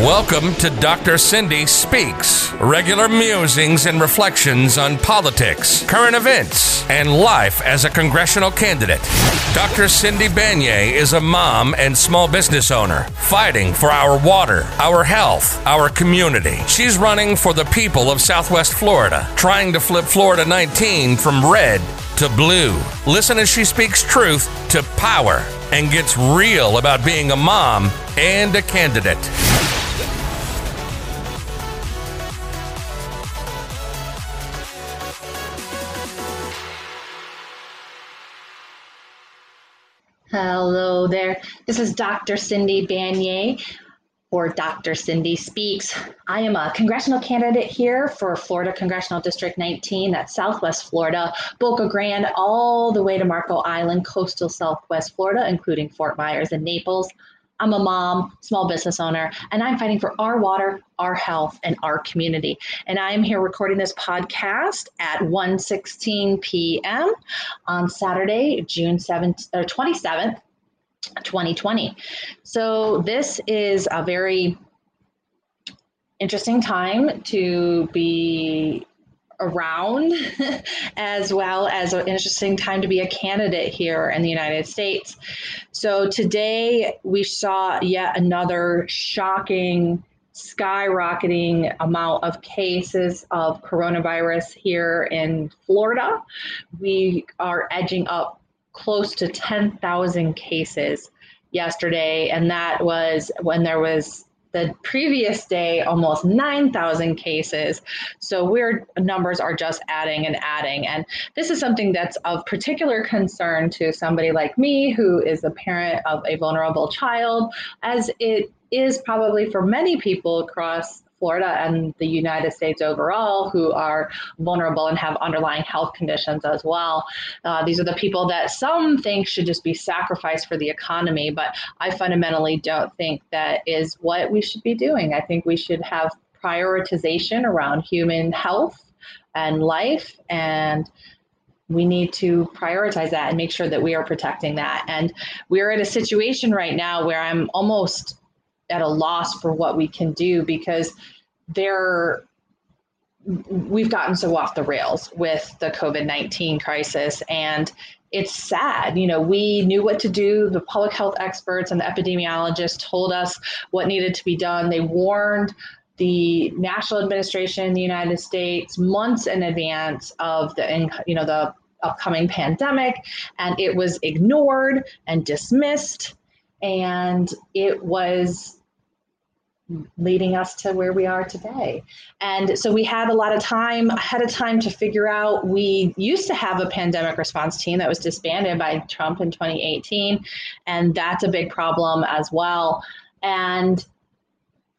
Welcome to Dr. Cindy Speaks, regular musings and reflections on politics, current events, and life as a congressional candidate. Dr. Cindy Banyai is a mom and small business owner fighting for our water, our health, our community. She's running for the people of Southwest Florida, trying to flip Florida 19 from red to blue. Listen as she speaks truth to power and gets real about being a mom and a candidate. Hello there. This is Dr. Cindy Banyai or Dr. Cindy Speaks. I am a congressional candidate here for Florida Congressional District 19, that's Southwest Florida, Boca Grande, all the way to Marco Island, coastal Southwest Florida, including Fort Myers and Naples. I'm a mom, small business owner, and I'm fighting for our water, our health, and our community. And I am here recording this podcast at 1:16 p.m. on Saturday, June 7th, or 27th, 2020. So this is a very interesting time to be around, as well as an interesting time to be a candidate here in the United States. So today we saw yet another shocking, skyrocketing amount of cases of coronavirus here in Florida. We are edging up close to 10,000 cases yesterday, and that was when there was the previous day almost 9,000 cases. So weird numbers are just adding and adding. And this is something that's of particular concern to somebody like me who is a parent of a vulnerable child, as it is probably for many people across Florida and the United States overall who are vulnerable and have underlying health conditions as well. Uh, these are the people that some think should just be sacrificed for the economy, but I fundamentally don't think that is what we should be doing. I think we should have prioritization around human health and life and we need to prioritize that and make sure that we are protecting that. And we're in a situation right now where I'm almost at a loss for what we can do because there we've gotten so off the rails with the covid-19 crisis and it's sad. You know we knew what to do. The public health experts and the epidemiologists told us what needed to be done. They warned the national administration in the united states months in advance of the you know the upcoming pandemic and it was ignored and dismissed and it was leading us to where we are today. And so we had a lot of time ahead of time to figure out. We used to have a pandemic response team that was disbanded by Trump in 2018, and that's a big problem as well. And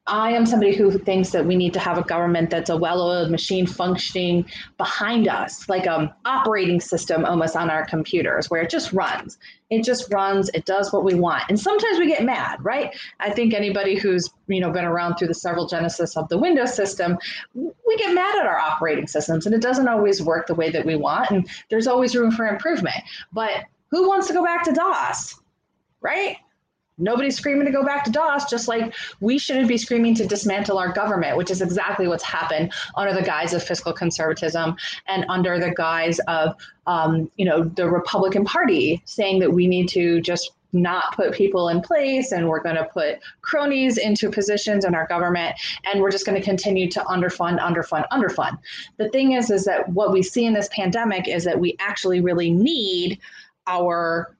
I am somebody who thinks that we need to have a government that's a well-oiled machine functioning behind us, like an operating system almost on our computers, where it just runs. It just runs. It does what we want. And sometimes we get mad, right? I think anybody who's you know been around through the several genesis of the Windows system, we get mad at our operating systems, and it doesn't always work the way that we want. And there's always room for improvement. But who wants to go back to DOS, right? Nobody's screaming to go back to DOS, just like we shouldn't be screaming to dismantle our government, which is exactly what's happened under the guise of fiscal conservatism and under the guise of, um, you know, the Republican Party saying that we need to just not put people in place and we're going to put cronies into positions in our government and we're just going to continue to underfund underfund underfund. The thing is is that what we see in this pandemic is that we actually really need our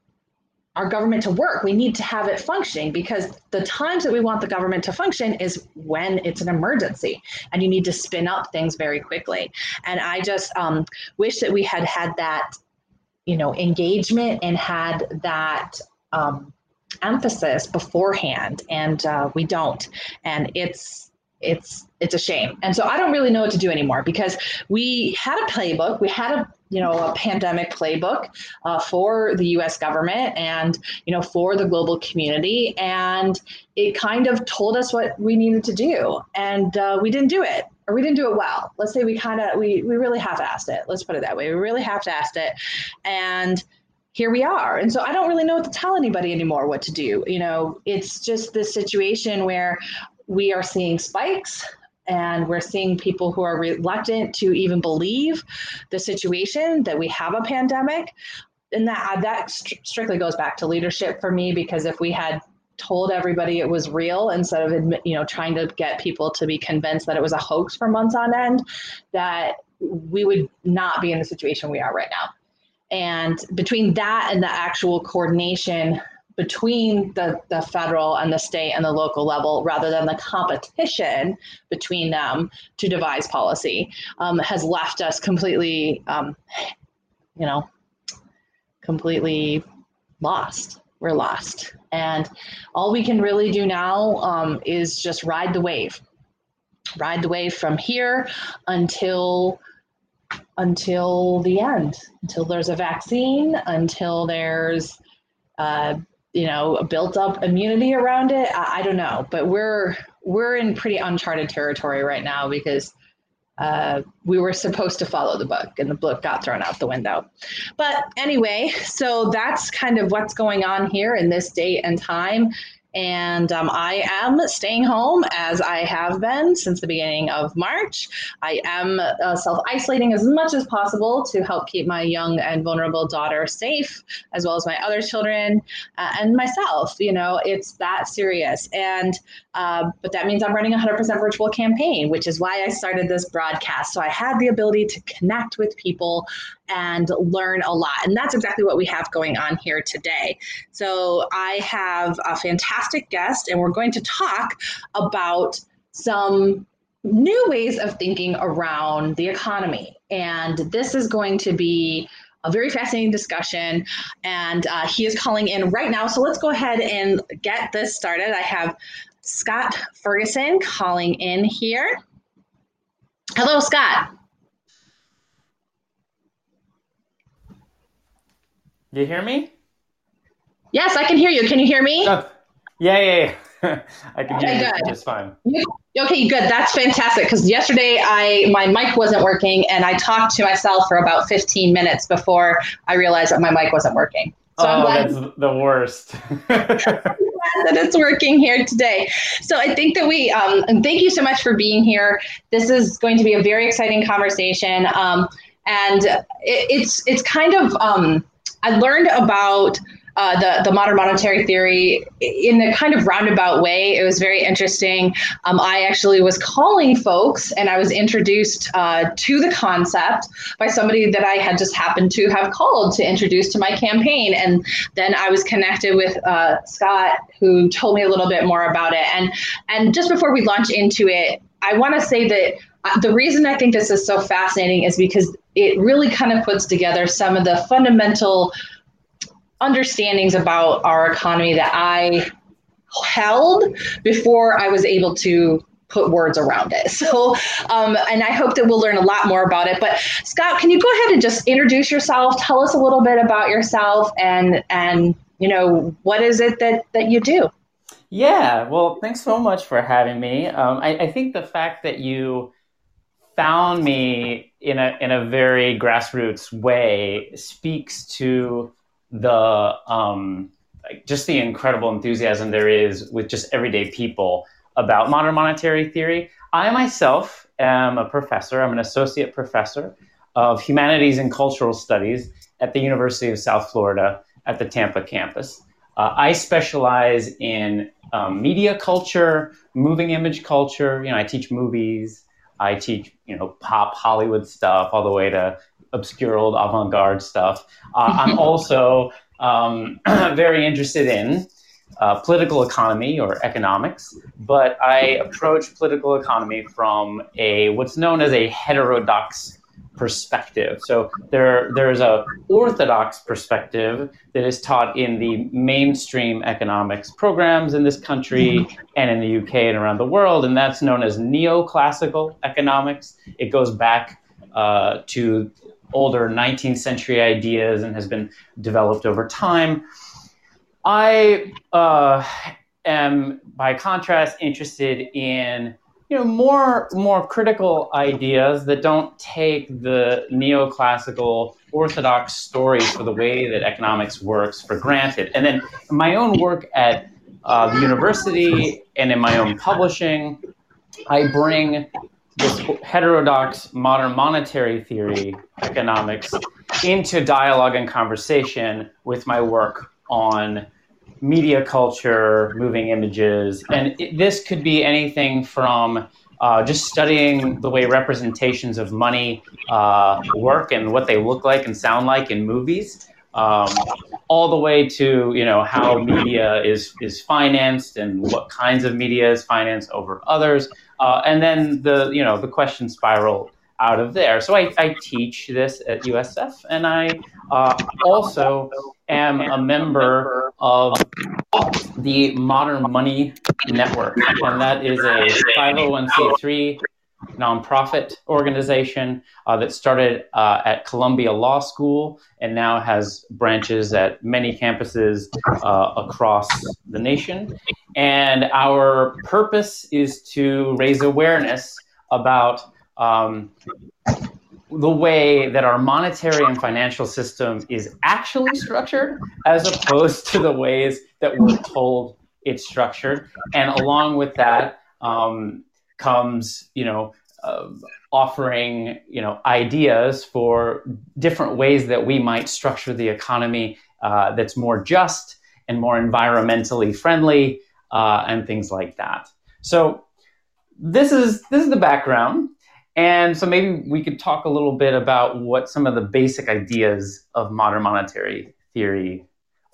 our government to work. We need to have it functioning because the times that we want the government to function is when it's an emergency and you need to spin up things very quickly. And I just um, wish that we had had that, you know, engagement and had that um, emphasis beforehand, and uh, we don't. And it's it's it's a shame. And so I don't really know what to do anymore because we had a playbook, we had a you know a pandemic playbook uh, for the U.S. government and you know for the global community, and it kind of told us what we needed to do, and uh, we didn't do it or we didn't do it well. Let's say we kind of we we really half-assed it. Let's put it that way. We really half-assed it, and here we are. And so I don't really know what to tell anybody anymore what to do. You know, it's just this situation where we are seeing spikes and we're seeing people who are reluctant to even believe the situation that we have a pandemic. And that uh, that strictly goes back to leadership for me because if we had told everybody it was real instead of admit, you know trying to get people to be convinced that it was a hoax for months on end that we would not be in the situation we are right now. And between that and the actual coordination between the, the federal and the state and the local level rather than the competition between them to devise policy um, has left us completely um, you know completely lost. We're lost. And all we can really do now um, is just ride the wave. Ride the wave from here until until the end until there's a vaccine until there's uh, you know built up immunity around it I, I, don't know. But we're we're in pretty uncharted territory right now because uh, we were supposed to follow the book and the book got thrown out the window. But anyway so that's kind of what's going on here in this date and time and um, I am staying home as I have been since the beginning of March. I am uh, self isolating as much as possible to help keep my young and vulnerable daughter safe, as well as my other children uh, and myself. You know, it's that serious. And uh, but that means I'm running a 100% virtual campaign, which is why I started this broadcast. So I had the ability to connect with people and learn a lot. And that's exactly what we have going on here today. So I have a fantastic guest, and we're going to talk about some new ways of thinking around the economy. And this is going to be a very fascinating discussion. And uh, he is calling in right now. So let's go ahead and get this started. I have Scott Ferguson calling in here. Hello, Scott. You hear me? Yes, I can hear you. Can you hear me? Oh, yeah, yeah, yeah. I can okay, hear you just fine. Okay, good. That's fantastic. Because yesterday, I my mic wasn't working, and I talked to myself for about 15 minutes before I realized that my mic wasn't working. So oh, that's the worst. that it's working here today. So I think that we, um, and thank you so much for being here. This is going to be a very exciting conversation. Um, and it, it's, it's kind of, um, I learned about uh, the the modern monetary theory in a kind of roundabout way. It was very interesting. Um, I actually was calling folks, and I was introduced uh, to the concept by somebody that I had just happened to have called to introduce to my campaign, and then I was connected with uh, Scott, who told me a little bit more about it. And and just before we launch into it, I want to say that uh, the reason I think this is so fascinating is because it really kind of puts together some of the fundamental understandings about our economy that I held before I was able to put words around it. So, um, and I hope that we'll learn a lot more about it. But Scott, can you go ahead and just introduce yourself? Tell us a little bit about yourself and and you know what is it that that you do? Yeah, well, thanks so much for having me. Um, I, I think the fact that you found me in a in a very grassroots way speaks to the um, like just the incredible enthusiasm there is with just everyday people about modern monetary theory. I myself am a professor. I'm an associate professor of humanities and cultural studies at the University of South Florida at the Tampa campus. Uh, I specialize in um, media culture, moving image culture. You know, I teach movies. I teach, you know, pop Hollywood stuff all the way to obscure old avant-garde stuff. Uh, I'm also um, very interested in uh, political economy or economics, but I approach political economy from a what's known as a heterodox perspective. So there, there's a orthodox perspective that is taught in the mainstream economics programs in this country and in the UK and around the world, and that's known as neoclassical economics. It goes back uh, to older 19th century ideas and has been developed over time. I uh, am, by contrast, interested in you know more more critical ideas that don't take the neoclassical orthodox story for the way that economics works for granted. And then my own work at uh, the university and in my own publishing, I bring this heterodox modern monetary theory economics into dialogue and conversation with my work on media culture, moving images. And it, this could be anything from uh, just studying the way representations of money uh, work and what they look like and sound like in movies, um, all the way to you know how media is is financed and what kinds of media is financed over others, uh, and then the you know the question spiral out of there. So I, I teach this at USF, and I uh, also am a member of the Modern Money Network, and that is a 501c3 nonprofit organization uh, that started uh, at Columbia Law School and now has branches at many campuses uh, across the nation. And our purpose is to raise awareness about um, the way that our monetary and financial system is actually structured as opposed to the ways that we're told it's structured. And along with that um, comes, you know, uh, offering, you know, ideas for different ways that we might structure the economy uh, that's more just and more environmentally friendly uh, and things like that. So this is this is the background. And so maybe we could talk a little bit about what some of the basic ideas of modern monetary theory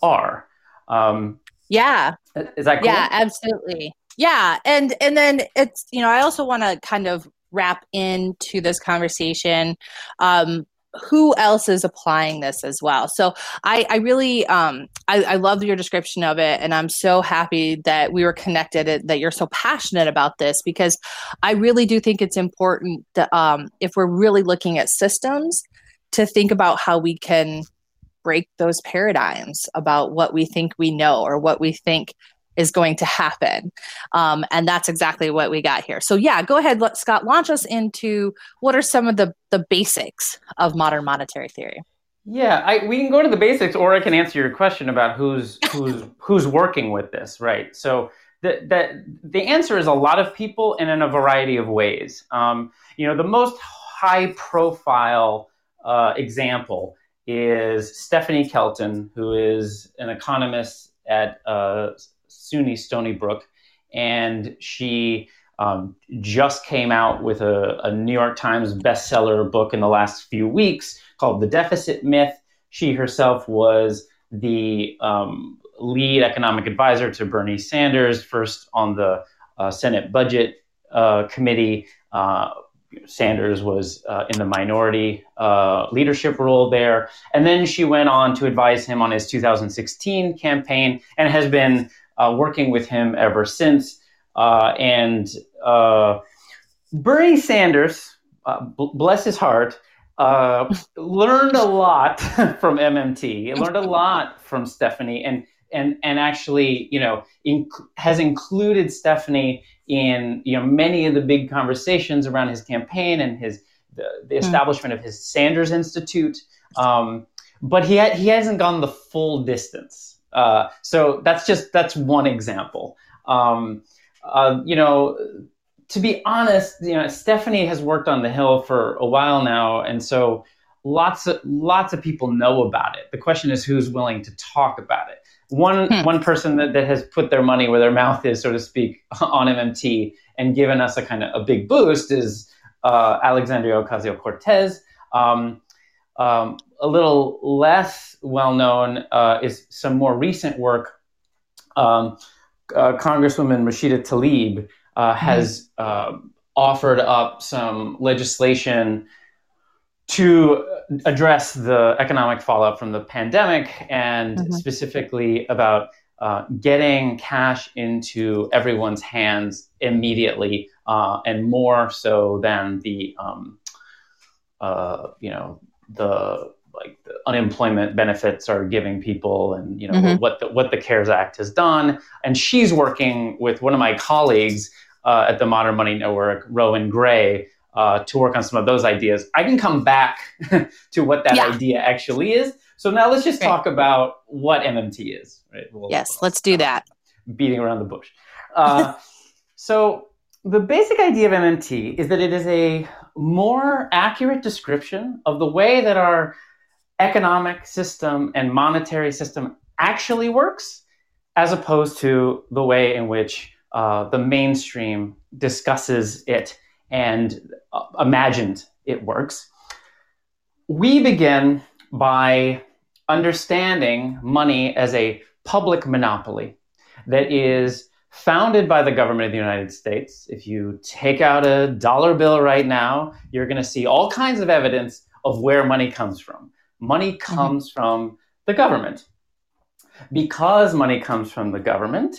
are. Um, yeah. Is that cool? Yeah, absolutely. Yeah, and and then it's you know I also want to kind of wrap into this conversation um, who else is applying this as well? So i, I really um, I, I love your description of it and i'm so happy that we were connected that you're so passionate about this because i really do think it's important that um, if we're really looking at systems to think about how we can break those paradigms about what we think we know or what we think is going to happen. Um, and that's exactly what we got here. So, yeah, go ahead, let, Scott, launch us into what are some of the, the basics of modern monetary theory. Yeah, I, we can go to the basics, or I can answer your question about who's who's who's working with this, right? So the, the the answer is a lot of people and in a variety of ways. Um, you know, the most high profile uh, example is Stephanie Kelton, who is an economist at uh, SUNY Stony Brook, and she um, just came out with a, a, New York Times bestseller book in the last few weeks called The Deficit Myth. She herself was the um, lead economic advisor to Bernie Sanders, first on the uh, Senate Budget uh, Committee. Uh, Sanders was uh, in the minority uh, leadership role there. And then she went on to advise him on his 2016 campaign and has been uh, working with him ever since. Uh, and uh, Bernie Sanders, uh, b- bless his heart, uh, learned a lot from MMT. He learned a lot from Stephanie, and and and actually, you know, has included Stephanie in you know many of the big conversations around his campaign and his the, the hmm. establishment mm. of his Sanders Institute. Um, but he ha- he hasn't gone the full distance. Uh, so that's just that's one example. Um, uh, you know, to be honest, you know, Stephanie has worked on the Hill for a while now, and so lots of lots of people know about it. The question is who's willing to talk about it. One hmm. one person that, that has put their money where their mouth is, so to speak, on MMT and given us a kind of a big boost is uh, Alexandria Ocasio Cortez. Um, um, a little less well known uh, is some more recent work. Um, uh, Congresswoman Rashida Tlaib uh, has mm-hmm. offered up some legislation to address the economic fallout from the pandemic and mm-hmm. specifically about uh, getting cash into everyone's hands immediately uh, and more so than the um, uh, you know the like the unemployment benefits are giving people and you know mm-hmm. what the, what the cares act has done and she's working with one of my colleagues uh, at the modern money network Rohan Grey uh, to work on some of those ideas i can come back to what that yeah. idea actually is so now let's just talk about what mmt is right we'll, yes let's do that beating around the bush. Uh, so the basic idea of MMT is that it is a more accurate description of the way that our economic system and monetary system actually works, as opposed to the way in which uh, the mainstream discusses it and uh, imagined it works. We begin by understanding money as a public monopoly that is founded by the government of the United States. If you take out a dollar bill right now, you're going to see all kinds of evidence of where money comes from. Money mm-hmm. comes mm-hmm. from the government. Because money comes from the government,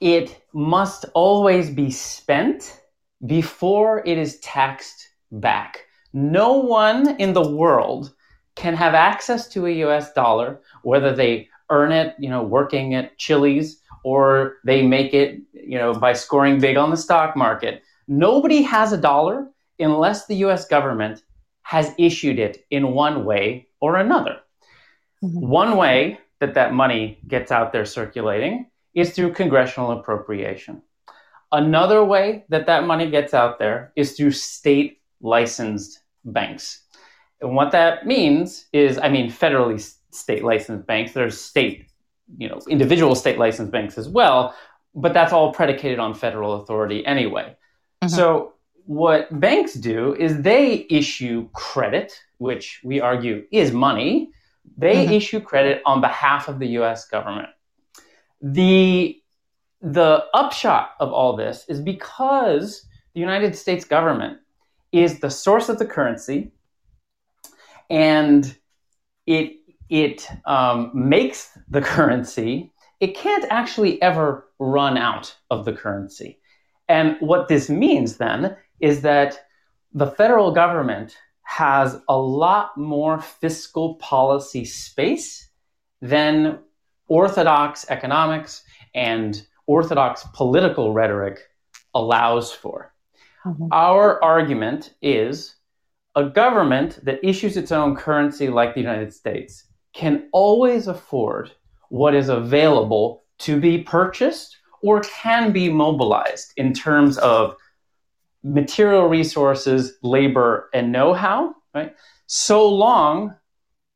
it must always be spent before it is taxed back. No one in the world can have access to a US dollar, whether they earn it, you know, working at Chili's or they make it, you know, by scoring big on the stock market. Nobody has a dollar unless the US government has issued it in one way or another. Mm-hmm. One way that that money gets out there circulating is through congressional appropriation. Another way that that money gets out there is through state licensed banks. And what that means is, I mean, federally state licensed banks, there's state you know, individual state licensed banks as well, but that's all predicated on federal authority anyway. Mm-hmm. So what banks do is they issue credit, which we argue is money. They mm-hmm. issue credit on behalf of the US government. The the upshot of all this is because the United States government is the source of the currency and it it um, makes the currency, it can't actually ever run out of the currency. And what this means then is that the federal government has a lot more fiscal policy space than orthodox economics and orthodox political rhetoric allows for. Mm-hmm. Our argument is a government that issues its own currency like the United States can always afford what is available to be purchased or can be mobilized in terms of material resources, labor, and know how, right? So long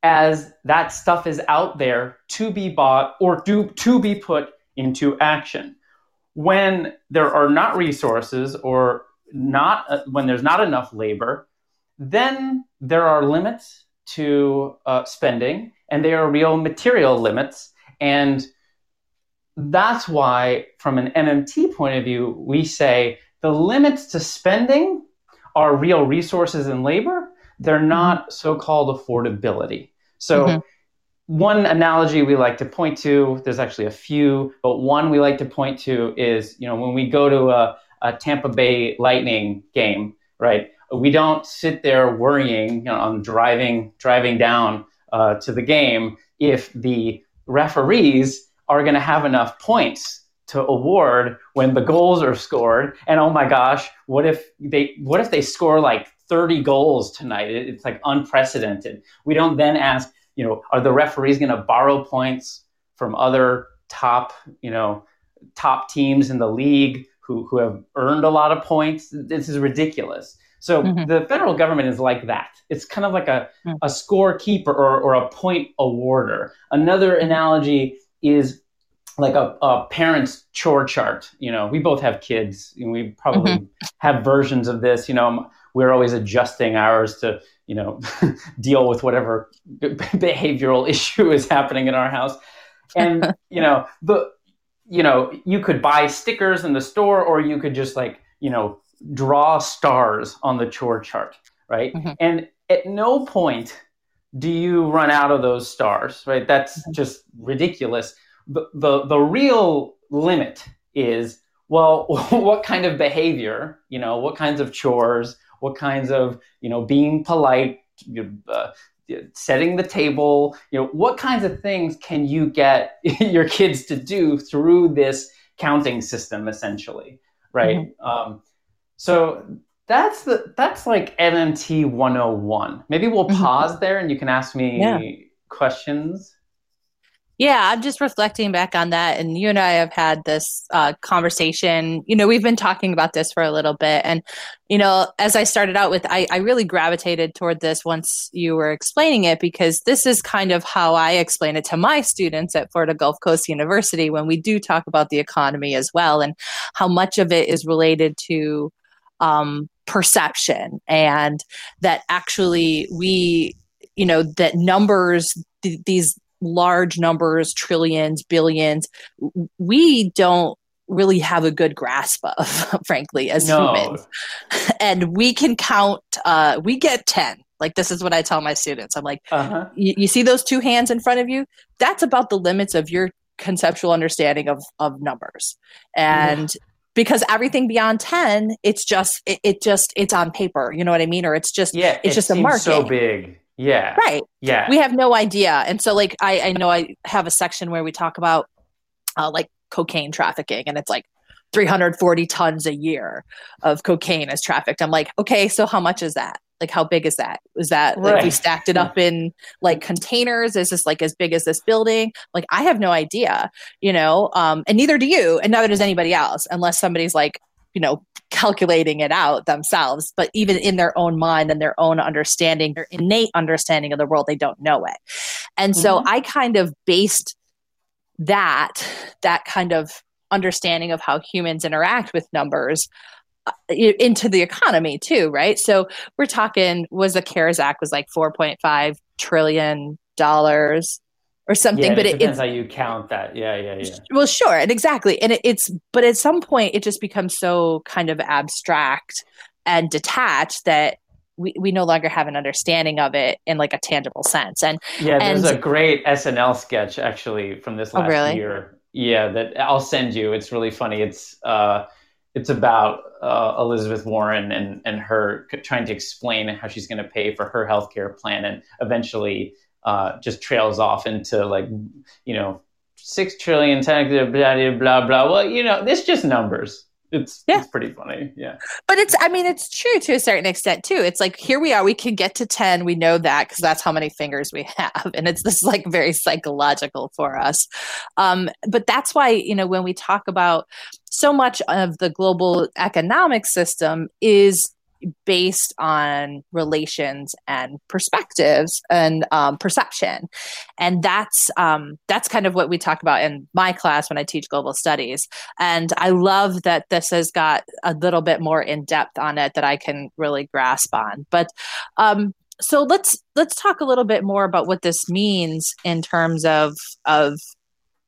as that stuff is out there to be bought or do, to be put into action. When there are not resources or not uh, when there's not enough labor, then there are limits to uh, spending and they are real material limits. And that's why, from an MMT point of view, we say the limits to spending are real resources and labor. They're mm-hmm. not so called affordability. So, mm-hmm. one analogy we like to point to, there's actually a few, but one we like to point to is, you know, when we go to a, a Tampa Bay Lightning game, right? We don't sit there worrying you know, on driving driving down uh, to the game if the referees are going to have enough points to award when the goals are scored. And oh my gosh, what if they what if they score like 30 goals tonight? It's like unprecedented. We don't then ask, you know, are the referees going to borrow points from other top, you know, top teams in the league who, who have earned a lot of points? This is ridiculous. So mm-hmm. the federal government is like that. It's kind of like a, mm. a scorekeeper or, or a point awarder. Another analogy is like a, a parent's chore chart. You know, we both have kids and we probably mm-hmm. have versions of this. You know, we're always adjusting ours to, you know, deal with whatever behavioral issue is happening in our house. And, you know, the, you know, you could buy stickers in the store or you could just like, you know, draw stars on the chore chart, right? Mm-hmm. And at no point do you run out of those stars, right? That's mm-hmm. just ridiculous. The, the, the real limit is well, what kind of behavior, you know, what kinds of chores, what kinds of, you know, being polite, uh, setting the table, you know, what kinds of things can you get your kids to do through this counting system, essentially, right? Mm-hmm. Um, so that's the that's like MMT 101. Maybe we'll mm-hmm. pause there and you can ask me yeah. questions. Yeah, I'm just reflecting back on that. And you and I have had this uh, conversation. You know, we've been talking about this for a little bit. And, you know, as I started out with, I, I really gravitated toward this once you were explaining it because this is kind of how I explain it to my students at Florida Gulf Coast University when we do talk about the economy as well and how much of it is related to um, perception and that actually we, you know, that numbers, th- these large numbers, trillions, billions, we don't really have a good grasp of, frankly, as no. humans. And we can count, uh, we get 10. Like, this is what I tell my students. I'm like, uh-huh. you see those two hands in front of you? That's about the limits of your conceptual understanding of, of numbers. And because everything beyond 10 it's just it, it, just it's on paper you know what i mean or it's just yeah it's it just a market so big yeah. Right. Yeah. We have no idea. And so, like, I, I know I have a section where we talk about uh, like cocaine trafficking, and it's like 340 tons a year of cocaine is trafficked. I'm like, okay, so how much is that? Like, how big is that? Is that right. like we stacked it up in like containers? Is this like as big as this building? Like, I have no idea, you know, um, and neither do you, and neither does anybody else, unless somebody's like, you know, calculating it out themselves, but even in their own mind and their own understanding, their innate understanding of the world, they don't know it. And mm-hmm. so I kind of based that, that kind of understanding of how humans interact with numbers into the economy too, right? So we're talking was the CARES Act was like 4.5 trillion dollars or something. Yeah, but it, it depends how you count that. Yeah, yeah, yeah. Well, sure, and exactly, and it, it's but at some point it just becomes so kind of abstract and detached that we, we no longer have an understanding of it in like a tangible sense. And yeah, there's and, a great SNL sketch actually from this oh, last oh, really? year. Yeah, that I'll send you. It's really funny. It's uh, it's about uh, Elizabeth Warren and and her trying to explain how she's going to pay for her healthcare plan, and eventually uh, just trails off into like, you know, six trillion, blah, blah, blah, blah. Well, you know, it's just numbers. It's, yeah. it's pretty funny. Yeah. But it's, I mean, it's true to a certain extent too. It's like, here we are, we can get to 10. We know that because that's how many fingers we have. And it's this like very psychological for us. Um, but that's why, you know, when we talk about so much of the global economic system is based on relations and perspectives and um, perception. And that's um, that's kind of what we talk about in my class when i teach global studies. And i love that this has got a little bit more in depth on it that i can really grasp on. But um, so let's let's talk a little bit more about what this means in terms of of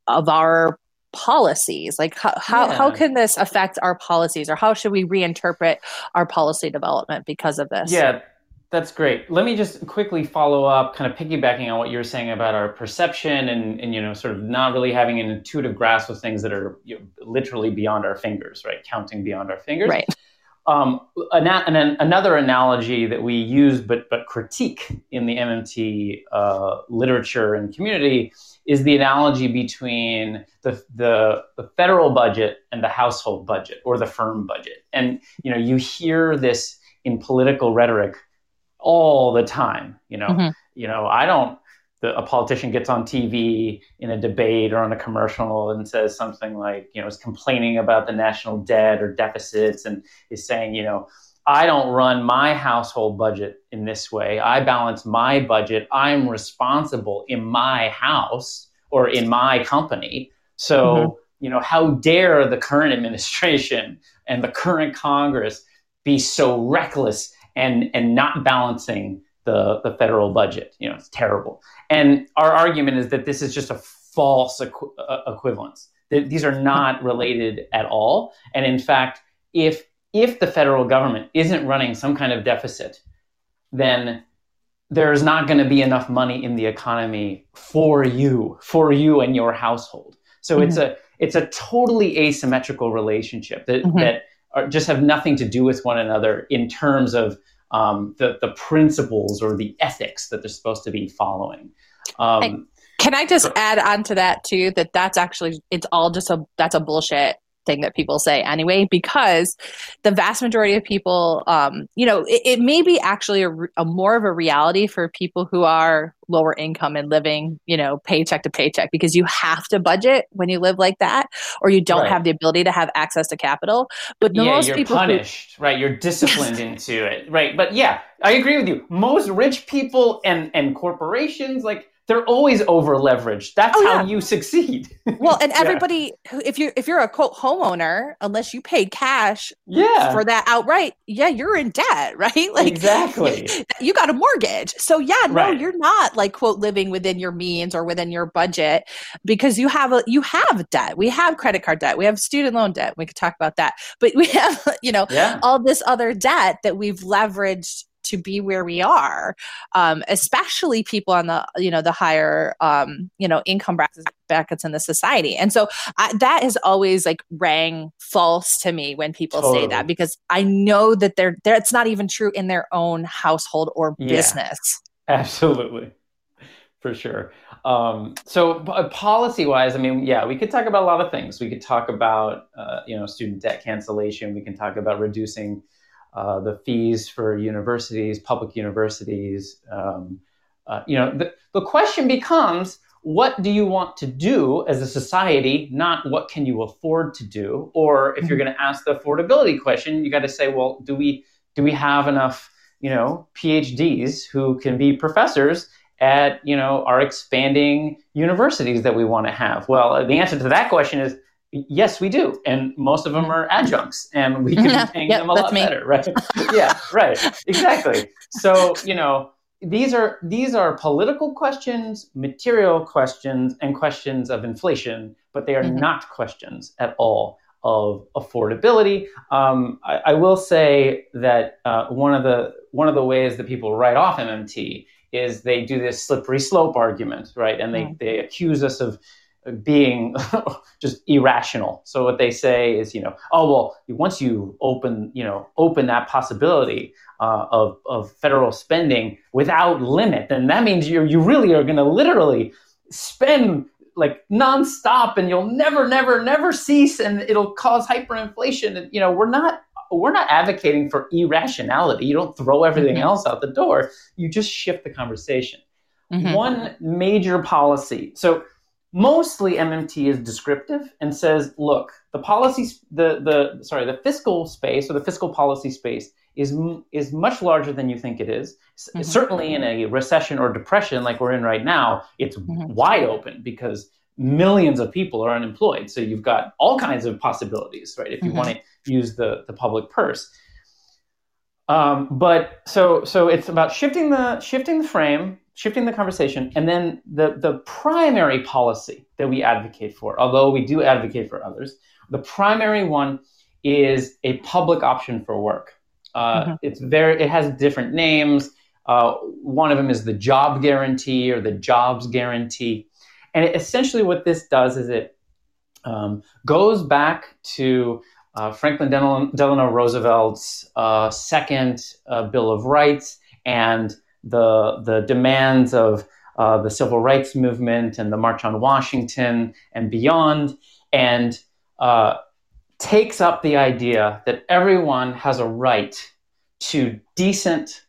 of our policies? Like how how, yeah. how can this affect our policies or how should we reinterpret our policy development because of this? Yeah that's great. Let me just quickly follow up kind of piggybacking on what you were saying about our perception and, and you know sort of not really having an intuitive grasp of things that are you know, literally beyond our fingers right? Counting beyond our fingers. Right. Um, an, an, another analogy that we use but but critique in the MMT uh, literature and community is the analogy between the, the, the federal budget and the household budget or the firm budget. And you know, you hear this in political rhetoric all the time. You know, mm-hmm. you know, I don't. The, a politician gets on TV in a debate or on a commercial and says something like, you know, is complaining about the national debt or deficits and is saying, you know, I don't run my household budget in this way. I balance my budget. I'm responsible in my house or in my company. So, mm-hmm. you know, how dare the current administration and the current Congress be so reckless and and not balancing the the federal budget? You know, it's terrible. And our argument is that this is just a false equ- uh, equivalence. That these are not related at all. And in fact, if if the federal government isn't running some kind of deficit, then there's not going to be enough money in the economy for you, for you and your household. So mm-hmm. it's a it's a totally asymmetrical relationship that mm-hmm. that are, just have nothing to do with one another in terms of um, the the principles or the ethics that they're supposed to be following. Um, can I just add on to that too? That that's actually it's all just a that's a bullshit thing that people say anyway, because the vast majority of people, um, you know, it, it, may be actually a, a, more of a reality for people who are lower income and living, you know, paycheck to paycheck, because you have to budget when you live like that, or you don't right. have the ability to have access to capital. But yeah, most you're people punished, who, right? You're disciplined into it, right? But yeah, I agree with you. Most rich people and and corporations, like they're always over leveraged. That's oh, how you succeed. well, and everybody, yeah. if you if you're a quote homeowner, unless you paid cash, yeah. for that outright, yeah, you're in debt, right? Like exactly, you got a mortgage, so yeah, no, right. you're not like quote living within your means or within your budget because you have a you have debt. We have credit card debt, we have student loan debt. We could talk about that, but we have you know yeah. all this other debt that we've leveraged to be where we are um, especially people on the you know the higher um, you know income brackets brackets in the society. And so I, that has always like rang false to me when people totally. say that because i know that they're, they're it's not even true in their own household or business. Yeah, absolutely. For sure. Um, so uh, policy wise i mean yeah we could talk about a lot of things. We could talk about uh, you know student debt cancellation. We can talk about reducing uh, the fees for universities, public universities. Um, uh, you know, the, the question becomes, what do you want to do as a society, not what can you afford to do? Or if you're mm-hmm. going to ask the affordability question, you got to say, well, do we do we have enough, you know, PhDs who can be professors at, you know, our expanding universities that we want to have? Well, the answer to that question is Yes, we do, and most of them are adjuncts, and we can paying yep, them a lot me. better, right? yeah, right, exactly. So you know, these are these are political questions, material questions, and questions of inflation, but they are mm-hmm. not questions at all of affordability. Um, I, I, will say that uh, one of the one of the ways that people write off MMT is they do this slippery slope argument, right? And they, mm. they accuse us of being just irrational. So what they say is, you know, oh well, once you open, you know, open that possibility uh, of of federal spending without limit, then that means you you really are going to literally spend like nonstop, and you'll never, never, never cease, and it'll cause hyperinflation. And you know, we're not we're not advocating for irrationality. You don't throw everything mm-hmm. else out the door. You just shift the conversation. Mm-hmm. One major policy. So mostly MMT is descriptive and says, look, the policy, the the sorry, the fiscal space or the fiscal policy space is is much larger than you think it is. Mm-hmm. Certainly, in a recession or depression like we're in right now, it's mm-hmm. wide open because millions of people are unemployed. So you've got all kinds of possibilities, right? If you mm-hmm. want to use the the public purse. Um, but so so it's about shifting the shifting the frame shifting the conversation, and then the, the primary policy that we advocate for, although we do advocate for others, the primary one is a public option for work. Uh, mm-hmm. It's very, it has different names. Uh, one of them is the job guarantee or the jobs guarantee. And it, essentially, what this does is it um, goes back to uh, Franklin Delano Roosevelt's uh, second uh, Bill of Rights and the the demands of uh, the civil rights movement and the March on Washington and beyond, and uh, takes up the idea that everyone has a right to decent,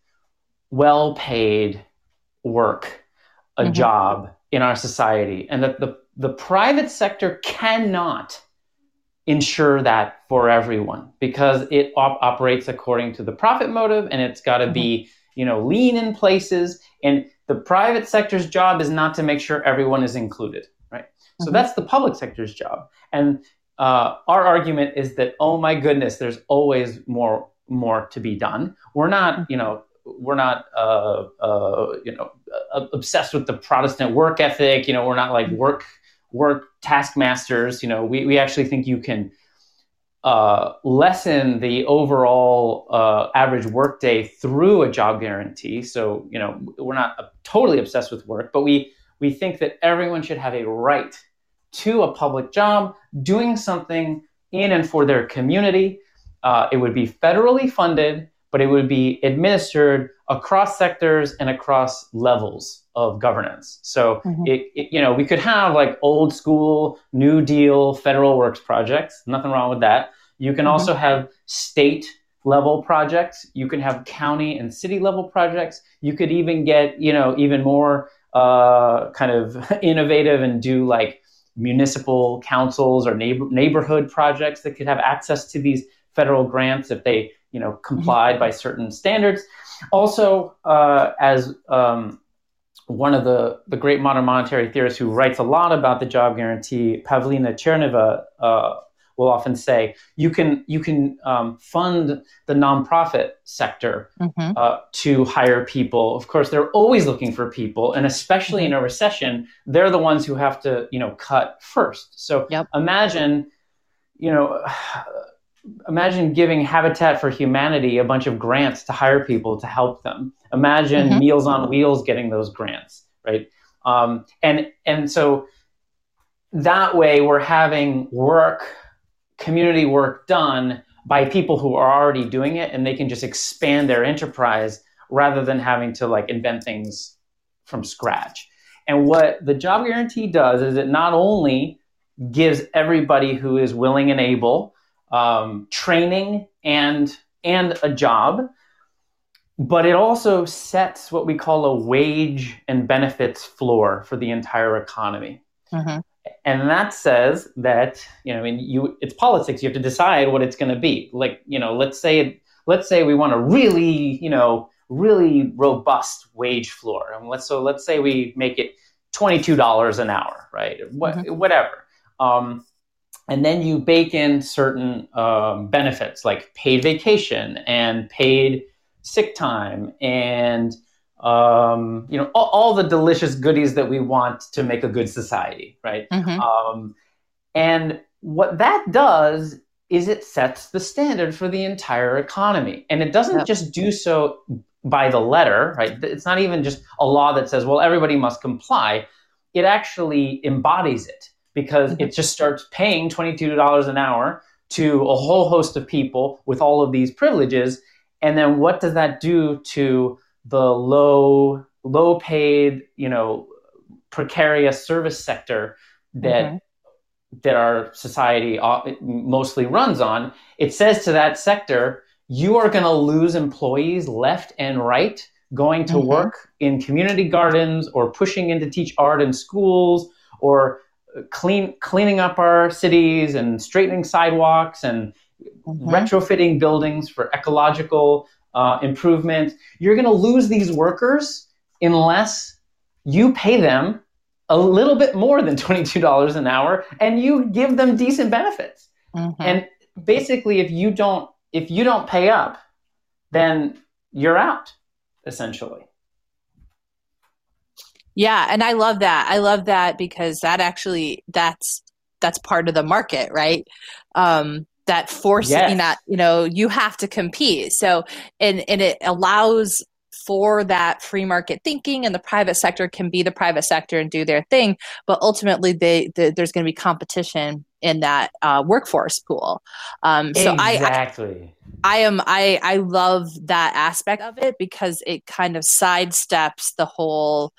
well paid work, a mm-hmm. job in our society, and that the, the private sector cannot ensure that for everyone because it op- operates according to the profit motive and it's got to mm-hmm. be you know, lean in places. And the private sector's job is not to make sure everyone is included, right? Mm-hmm. So that's the public sector's job. And uh, our argument is that, oh my goodness, there's always more more to be done. We're not, you know, we're not, uh, uh, you know, uh, obsessed with the Protestant work ethic. You know, we're not like work work taskmasters. You know, we we actually think you can uh, lessen the overall uh, average workday through a job guarantee. So, you know, we're not uh, totally obsessed with work, but we we think that everyone should have a right to a public job, doing something in and for their community. Uh, it would be federally funded, but it would be administered across sectors and across levels of governance. So mm-hmm. it, it, you know, we could have like old school New Deal federal works projects. Nothing wrong with that. You can mm-hmm. also have state level projects. You can have county and city level projects. You could even get, you know, even more uh, kind of innovative and do like municipal councils or neighbor, neighborhood projects that could have access to these federal grants if they, you know, complied mm-hmm. by certain standards. Also, uh, as um, one of the, the great modern monetary theorists who writes a lot about the job guarantee, Pavlina Tcherneva, uh, will often say you can you can um, fund the nonprofit sector mm-hmm. uh, to hire people. Of course, they're always looking for people, and especially in a recession, they're the ones who have to you know cut first. So yep. imagine, you know. Imagine giving Habitat for Humanity a bunch of grants to hire people to help them. Imagine mm-hmm. Meals on Wheels getting those grants, right? Um, and and so that way we're having work community work done by people who are already doing it and they can just expand their enterprise rather than having to like invent things from scratch. And what the job guarantee does is it not only gives everybody who is willing and able um, training and and a job, but it also sets what we call a wage and benefits floor for the entire economy. Mm-hmm and that says that you know, I mean, you it's politics. You have to decide what it's going to be. Like you know, let's say let's say we want a really you know really robust wage floor, and let's so let's say we make it twenty two dollars an hour, right? Mm-hmm. Whatever. Um, and then you bake in certain um, benefits like paid vacation and paid sick time and um, you know, all, all, the delicious goodies that we want to make a good society, right? Mm-hmm. Um, and what that does is it sets the standard for the entire economy. And it doesn't yep. just do so by the letter, right? It's not even just a law that says, well, everybody must comply. It actually embodies it because mm-hmm. it just starts paying $22 an hour to a whole host of people with all of these privileges. And then what does that do to the low low paid you know precarious service sector that mm-hmm. that our society mostly runs on it says to that sector you are going to lose employees left and right going to mm-hmm. work in community gardens or pushing in to teach art in schools or clean cleaning up our cities and straightening sidewalks and mm-hmm. retrofitting buildings for ecological uh, improvement. You're going to lose these workers unless you pay them a little bit more than $22 an hour and you give them decent benefits. Mm-hmm. And basically if you don't if you don't pay up, then you're out essentially. Yeah, and I love that. I love that because that actually that's that's part of the market, right? Um, that forcing yes. that you know you have to compete so and and it allows for that free market thinking and the private sector can be the private sector and do their thing but ultimately they, they there's going to be competition in that uh, workforce pool um, so exactly. I, I, I am i i love that aspect of it because it kind of sidesteps the whole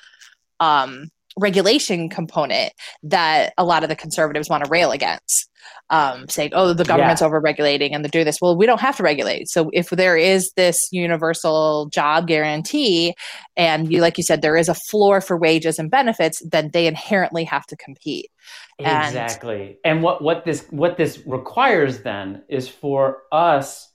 um, regulation component that a lot of the conservatives want to rail against um, saying, "Oh, the government's yeah. over-regulating and they're doing this." Well, we don't have to regulate. So if there is this universal job guarantee, and you, like you said, there is a floor for wages and benefits, then they inherently have to compete. Exactly. And, and what what this what this requires then is for us,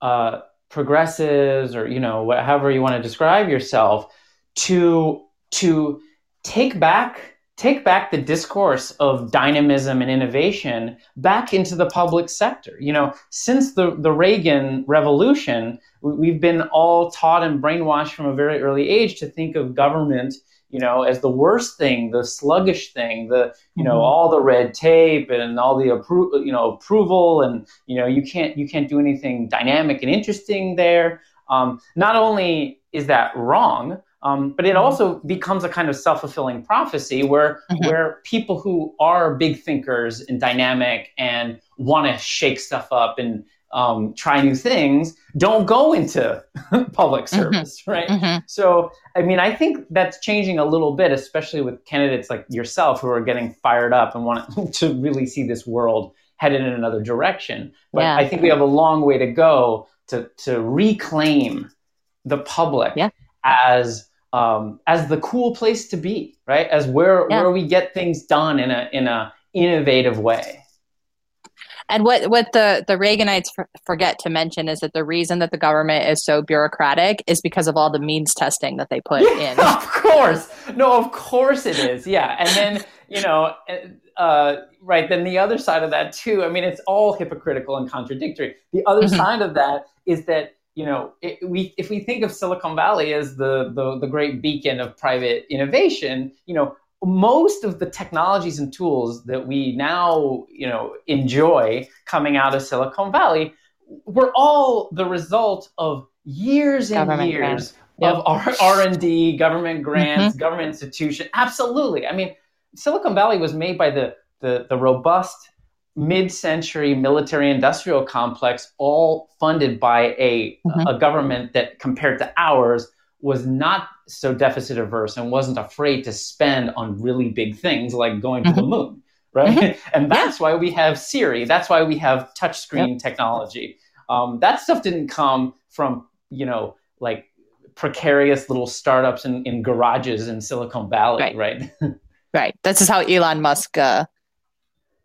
uh, progressives, or you know, however you want to describe yourself, to to take back take back the discourse of dynamism and innovation back into the public sector. You know, since the, the Reagan revolution, we've been all taught and brainwashed from a very early age to think of government, you know, as the worst thing, the sluggish thing, the, you know, mm-hmm. all the red tape and all the appro- you know, approval and, you know, you can't, you can't do anything dynamic and interesting there. Um, not only is that wrong, um, but it mm-hmm. also becomes a kind of self-fulfilling prophecy where mm-hmm. where people who are big thinkers and dynamic and want to shake stuff up and um, try new things don't go into public mm-hmm. service, mm-hmm. right? Mm-hmm. So, I mean, I think that's changing a little bit, especially with candidates like yourself who are getting fired up and want to really see this world headed in another direction. But yeah. I think we have a long way to go to to reclaim the public yeah. As um, as the cool place to be, right? As where yeah. where we get things done in a in a innovative way. And what, what the, the Reaganites for, forget to mention is that the reason that the government is so bureaucratic is because of all the means testing that they put yeah, in. Of course. No, of course it is. Yeah. And then, you know, uh, right, then the other side of that too, I mean, it's all hypocritical and contradictory. The other mm-hmm. side of that is that you know, it, we if we think of Silicon Valley as the, the the great beacon of private innovation, you know, most of the technologies and tools that we now you know enjoy coming out of silicon valley were all the result of years and government years yep. of R- r&d government grants mm-hmm. government institution absolutely i mean silicon valley was made by the the, the robust mid-century military industrial complex all funded by a, mm-hmm. a government that compared to ours was not so deficit averse and wasn't afraid to spend on really big things like going to mm-hmm. the moon, right? Mm-hmm. and that's yeah. why we have Siri. That's why we have touchscreen yep. technology. Um, that stuff didn't come from, you know, like precarious little startups in, in garages in Silicon Valley, right? Right. right. This is how Elon Musk uh,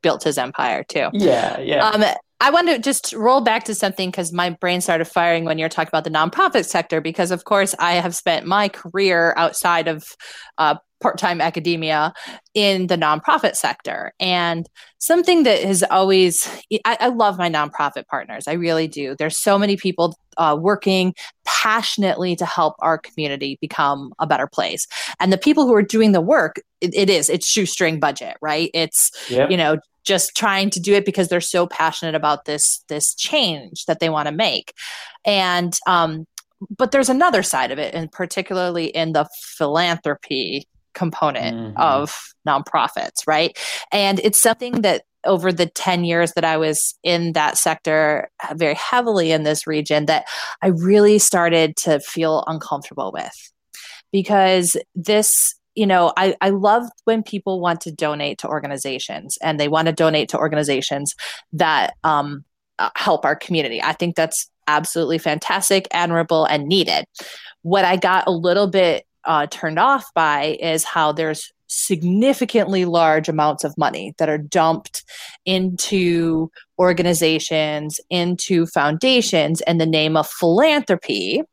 built his empire too. Yeah, yeah. Um, I want to just roll back to something because my brain started firing when you're talking about the nonprofit sector. Because of course, I have spent my career outside of uh, part-time academia in the nonprofit sector, and something that has always I, I love my nonprofit partners. I really do. There's so many people uh, working passionately to help our community become a better place, and the people who are doing the work, it, it is it's shoestring budget, right? It's yep. you know just trying to do it because they're so passionate about this this change that they want to make. And um, but there's another side of it and particularly in the philanthropy component mm-hmm. of nonprofits right? And it's something that over the 10 years that I was in that sector very heavily in this region that I really started to feel uncomfortable with. Because this you know, I, I love when people want to donate to organizations and they want to donate to organizations that um, uh, help our community. I think that's absolutely fantastic, admirable, and needed. What I got a little bit uh, turned off by is how there's significantly large amounts of money that are dumped into organizations, into foundations in the name of philanthropy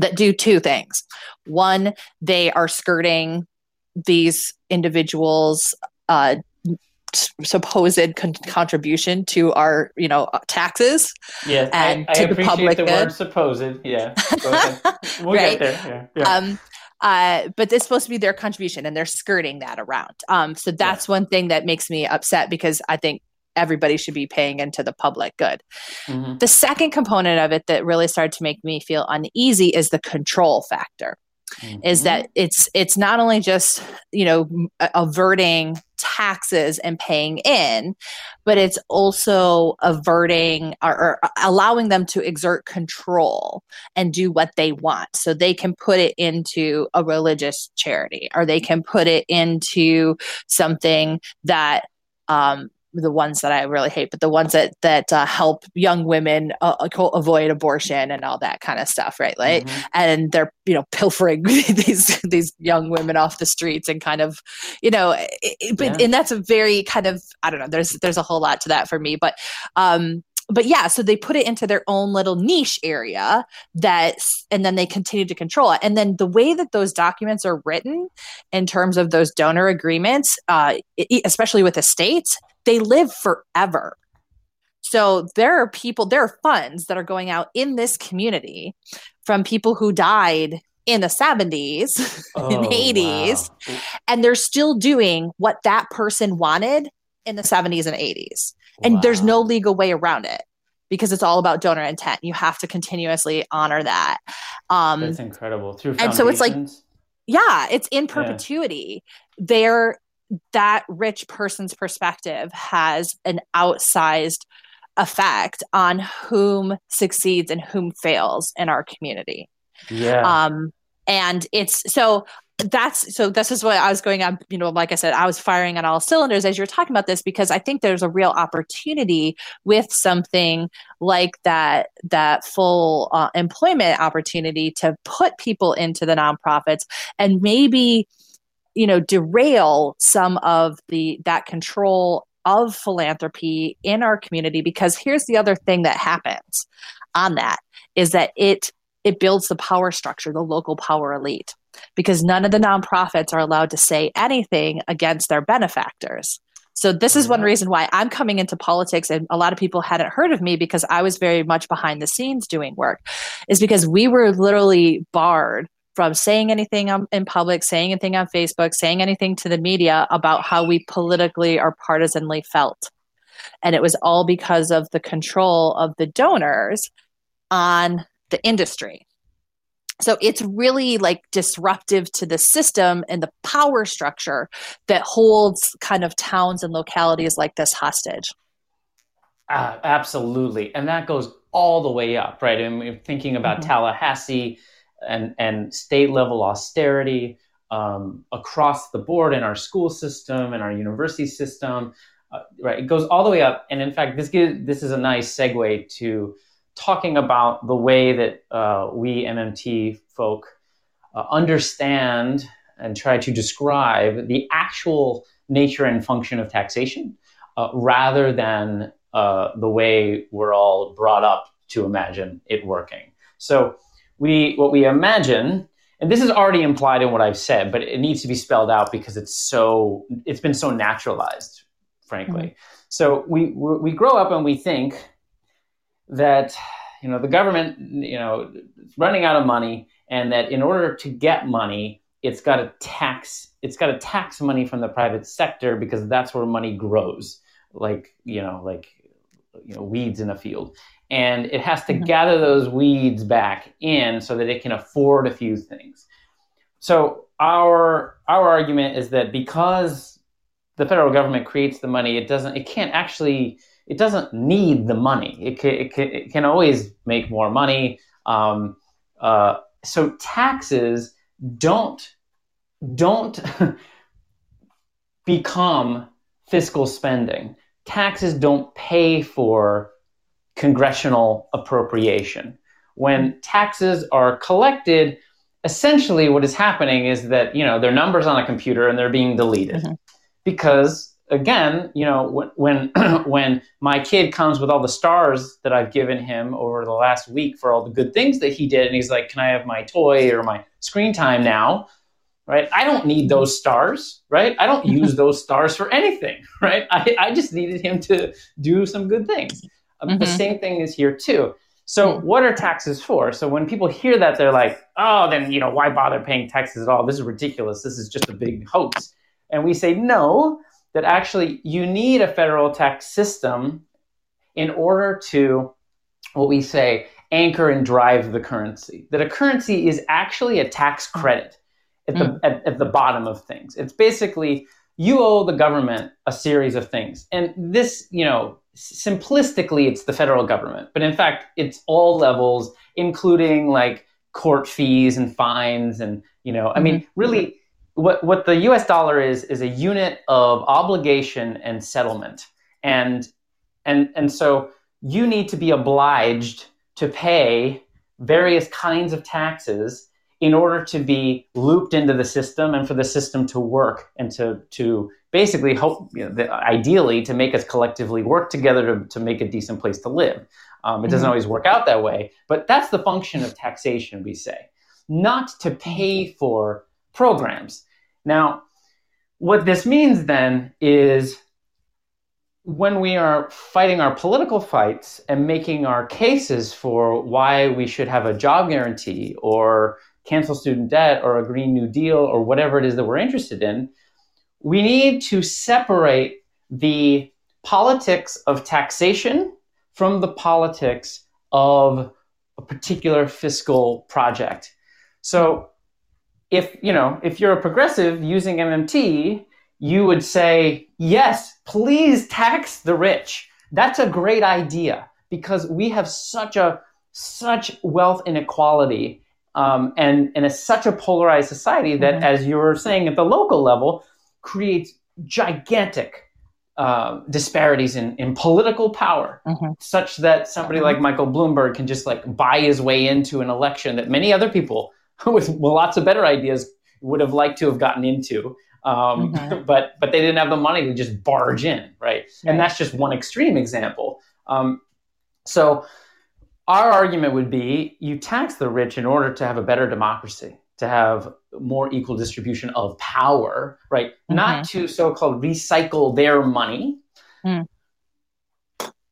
that do two things. One, they are skirting these individuals' uh, supposed con- contribution to our, you know, taxes. Yes, and I, to I the public the good. word supposed. Yeah, we'll right? get there. Yeah. yeah. Um, uh, but it's supposed to be their contribution, and they're skirting that around. Um, so that's yeah. one thing that makes me upset because I think everybody should be paying into the public good. Mm-hmm. The second component of it that really started to make me feel uneasy is the control factor. Mm-hmm. Is that it's it's not only just you know averting taxes and paying in, but it's also averting or, or, allowing them to exert control and do what they want. So they can put it into a religious charity or they can put it into something that um, the ones that I really hate, but the ones that that uh, help young women uh, uh avoid abortion and all that kind of stuff, right? Like, mm-hmm. and they're you know pilfering these these young women off the streets and kind of, you know, it, but yeah. and that's a very kind of I don't know. There's there's a whole lot to that for me, but um, but yeah, so they put it into their own little niche area that, and then they continue to control it. And then the way that those documents are written in terms of those donor agreements, uh, especially with the states, they live forever. So there are people, there are funds that are going out in this community from people who died in the 70s oh, and 80s, wow. and they're still doing what that person wanted in the 70s and 80s. And wow. there's no legal way around it because it's all about donor intent. You have to continuously honor that. Um, That's incredible. Through and so it's like, yeah, it's in perpetuity. Yeah. They're that rich person's perspective has an outsized effect on whom succeeds and whom fails in our community. Yeah. Um, and it's so that's so this is what I was going on, you know, like I said, I was firing on all cylinders as you're talking about this because I think there's a real opportunity with something like that that full uh, employment opportunity to put people into the nonprofits and maybe you know derail some of the that control of philanthropy in our community because here's the other thing that happens on that is that it it builds the power structure the local power elite because none of the nonprofits are allowed to say anything against their benefactors. So this is one reason why I'm coming into politics and a lot of people hadn't heard of me because I was very much behind the scenes doing work is because we were literally barred from saying anything in public, saying anything on Facebook, saying anything to the media about how we politically or partisanly felt. And it was all because of the control of the donors on the industry. So it's really like disruptive to the system and the power structure that holds kind of towns and localities like this hostage. Uh, absolutely. And that goes all the way up, right? And we're thinking about mm-hmm. Tallahassee and, and state level austerity um, across the board in our school system and our university system, uh, right? It goes all the way up. And in fact, this, gives, this is a nice segue to talking about the way that uh, we MMT folk uh, understand and try to describe the actual nature and function of taxation uh, rather than uh, the way we're all brought up to imagine it working. So we what we imagine and this is already implied in what I've said, but it needs to be spelled out because it's so it's been so naturalized, frankly. Mm-hmm. So we we grow up and we think that you know the government you know running out of money and that in order to get money it's got to tax it's got to tax money from the private sector because that's where money grows like you know like you know weeds in a field and it has to mm-hmm. gather those weeds back in so that it can afford a few things so our our argument is that because the federal government creates the money it doesn't it can't actually it doesn't need the money. It can, it can, it can always make more money. Um, uh, so taxes don't don't become fiscal spending. Taxes don't pay for congressional appropriation. When taxes are collected, essentially what is happening is that you know they're numbers on a computer and they're being deleted mm-hmm. because again, you know, when when, when my kid comes with all the stars that I've given him over the last week for all the good things that he did, and he's like, "Can I have my toy or my screen time now?" Right? I don't need those stars, right? I don't use those stars for anything, right? I, I just needed him to do some good things. Mm-hmm. The same thing is here too. So, what are taxes for? So, when people hear that, they're like, "Oh, then you know, why bother paying taxes at all? This is ridiculous. This is just a big hoax." And we say, "No, that actually you need a federal tax system in order to, what we say, anchor and drive the currency. That a currency is actually a tax credit at the, mm. at, at the bottom of things. It's basically you owe the government a series of things. And this, you know, simplistically, it's the federal government. But in fact, it's all levels, including like court fees and fines. And, you know, I mean, mm-hmm. really, what what the U.S. dollar is is a unit of obligation and settlement, and and and so you need to be obliged to pay various kinds of taxes in order to be looped into the system and for the system to work and to to basically hope you know, the, ideally to make us collectively work together to, to make a decent place to live. Um, it doesn't mm-hmm. always work out that way but that's the function of taxation we say not to pay for programs. Now, what this means then is when we are fighting our political fights and making our cases for why we should have a job guarantee or cancel student debt or a Green New Deal or whatever it is that we're interested in, we need to separate the politics of taxation from the politics of a particular fiscal project. So if you know if you're a progressive using MMT, you would say yes, please tax the rich. That's a great idea because we have such a such wealth inequality um, and and it's such a polarized society that, mm-hmm. as you were saying at the local level, creates gigantic uh, disparities in, in political power, mm-hmm. such that somebody mm-hmm. like Michael Bloomberg can just like buy his way into an election that many other people with lots of better ideas would have liked to have gotten into. Um, mm-hmm. but but they didn't have the money to just barge in, right? right. And that's just one extreme example. Um, so our argument would be you tax the rich in order to have a better democracy, to have more equal distribution of power, right? Mm-hmm. Not to so-called recycle their money. Mm.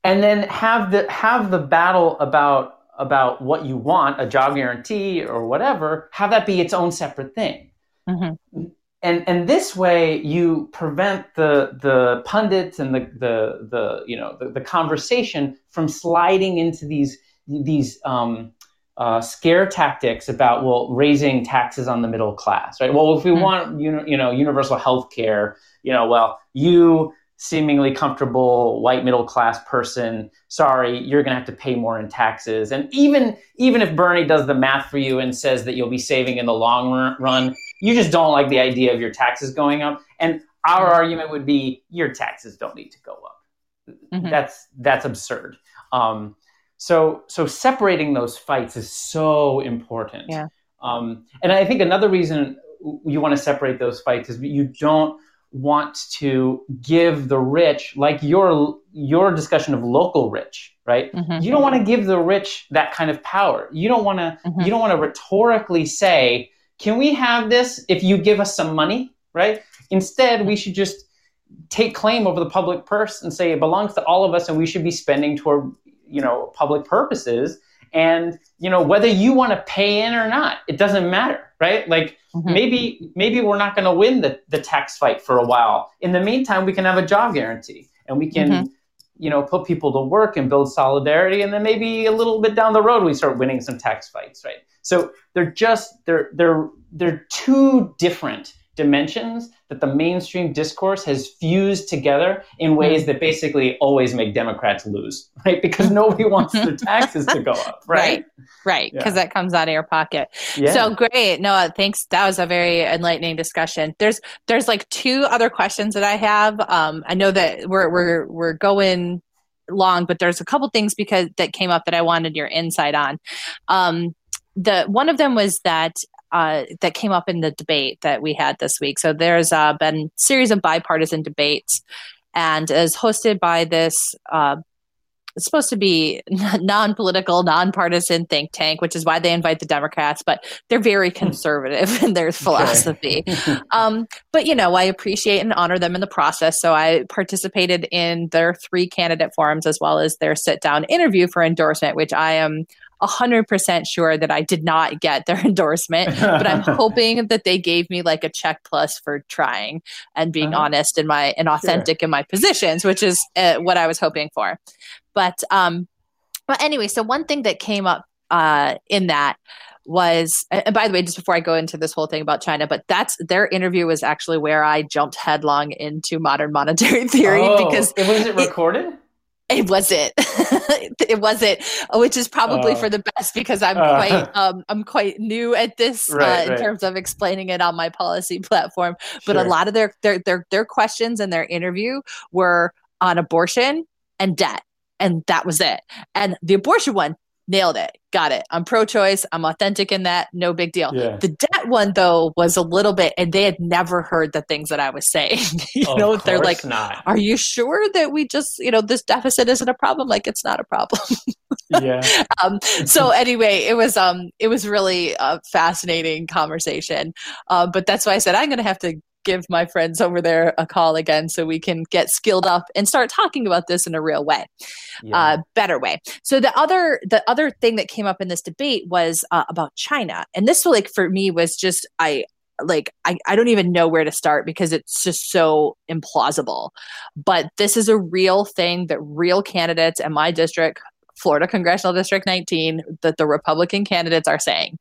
And then have the have the battle about about what you want, a job guarantee or whatever, have that be its own separate thing. Mm-hmm. And and this way you prevent the the pundits and the the the you know the, the conversation from sliding into these these um, uh, scare tactics about well raising taxes on the middle class, right? Well, if we mm-hmm. want you know universal health care, you know, well you seemingly comfortable white middle class person sorry you're going to have to pay more in taxes and even even if bernie does the math for you and says that you'll be saving in the long run you just don't like the idea of your taxes going up and our mm-hmm. argument would be your taxes don't need to go up mm-hmm. that's that's absurd um, so so separating those fights is so important. Yeah. Um, and I think another reason you want to separate those fights is you don't want to give the rich like your your discussion of local rich right mm-hmm. you don't want to give the rich that kind of power you don't want to mm-hmm. you don't want to rhetorically say can we have this if you give us some money right instead we should just take claim over the public purse and say it belongs to all of us and we should be spending toward you know public purposes. And you know whether you want to pay in or not it doesn't matter right? Like mm-hmm. maybe maybe we're not going to win the, the tax fight for a while. In the meantime we can have a job guarantee and we can mm-hmm. you know put people to work and build solidarity. And then maybe a little bit down the road we start winning some tax fights right? So they're just they're they're they're two different dimensions that the mainstream discourse has fused together in ways mm-hmm. that basically always make Democrats lose, right? Because nobody wants their taxes to go up, right? Right, because yeah. that comes out of your pocket. Yeah. So great, Noah. Thanks. That was a very enlightening discussion. There's there's like two other questions that I have. Um, I know that we're we're we're going long, but there's a couple things because that came up that I wanted your insight on. Um, the one of them was that uh, that came up in the debate that we had this week. So there's uh, been series of bipartisan debates, and is hosted by this. Uh, it's supposed to be non-political, non-partisan think tank, which is why they invite the Democrats. But they're very hmm. conservative in their philosophy. um, but you know, I appreciate and honor them in the process. So I participated in their three candidate forums as well as their sit-down interview for endorsement, which I am 100% sure that I did not get their endorsement, but I'm hoping that they gave me like a check plus for trying and being uh-huh. honest and my and authentic sure. in my positions, which is uh, what I was hoping for. But um but anyway, so one thing that came up uh in that was and by the way just before i go into this whole thing about china but that's their interview was actually where i jumped headlong into modern monetary theory oh, because it was it recorded it, it wasn't. it wasn't, which is probably uh, for the best because I'm uh, quite um, I'm quite new at this uh, right, uh, in right. terms of explaining it on my policy platform. But sure. a lot of their their their their questions and their interview were on abortion and debt, and that was it. And the abortion one nailed it. Got it. I'm pro-choice. I'm authentic in that. No big deal. Yeah. the debt one though was a little bit and they had never heard the things that i was saying. You oh, know they're like not. are you sure that we just you know this deficit isn't a problem? Like it's not a problem. Yeah. Um, so anyway it was um it was really a fascinating conversation. Um, but that's why i said i'm gonna have to give my friends over there a call again so we can get skilled up and start talking about this in a real way yeah. uh, better way. So the other the other thing that came up in this debate was uh, about china. And this like for me was just i like I, I don't even know where to start because it's just so implausible. But this is a real thing that real candidates in my district florida congressional district 19 that the republican candidates are saying.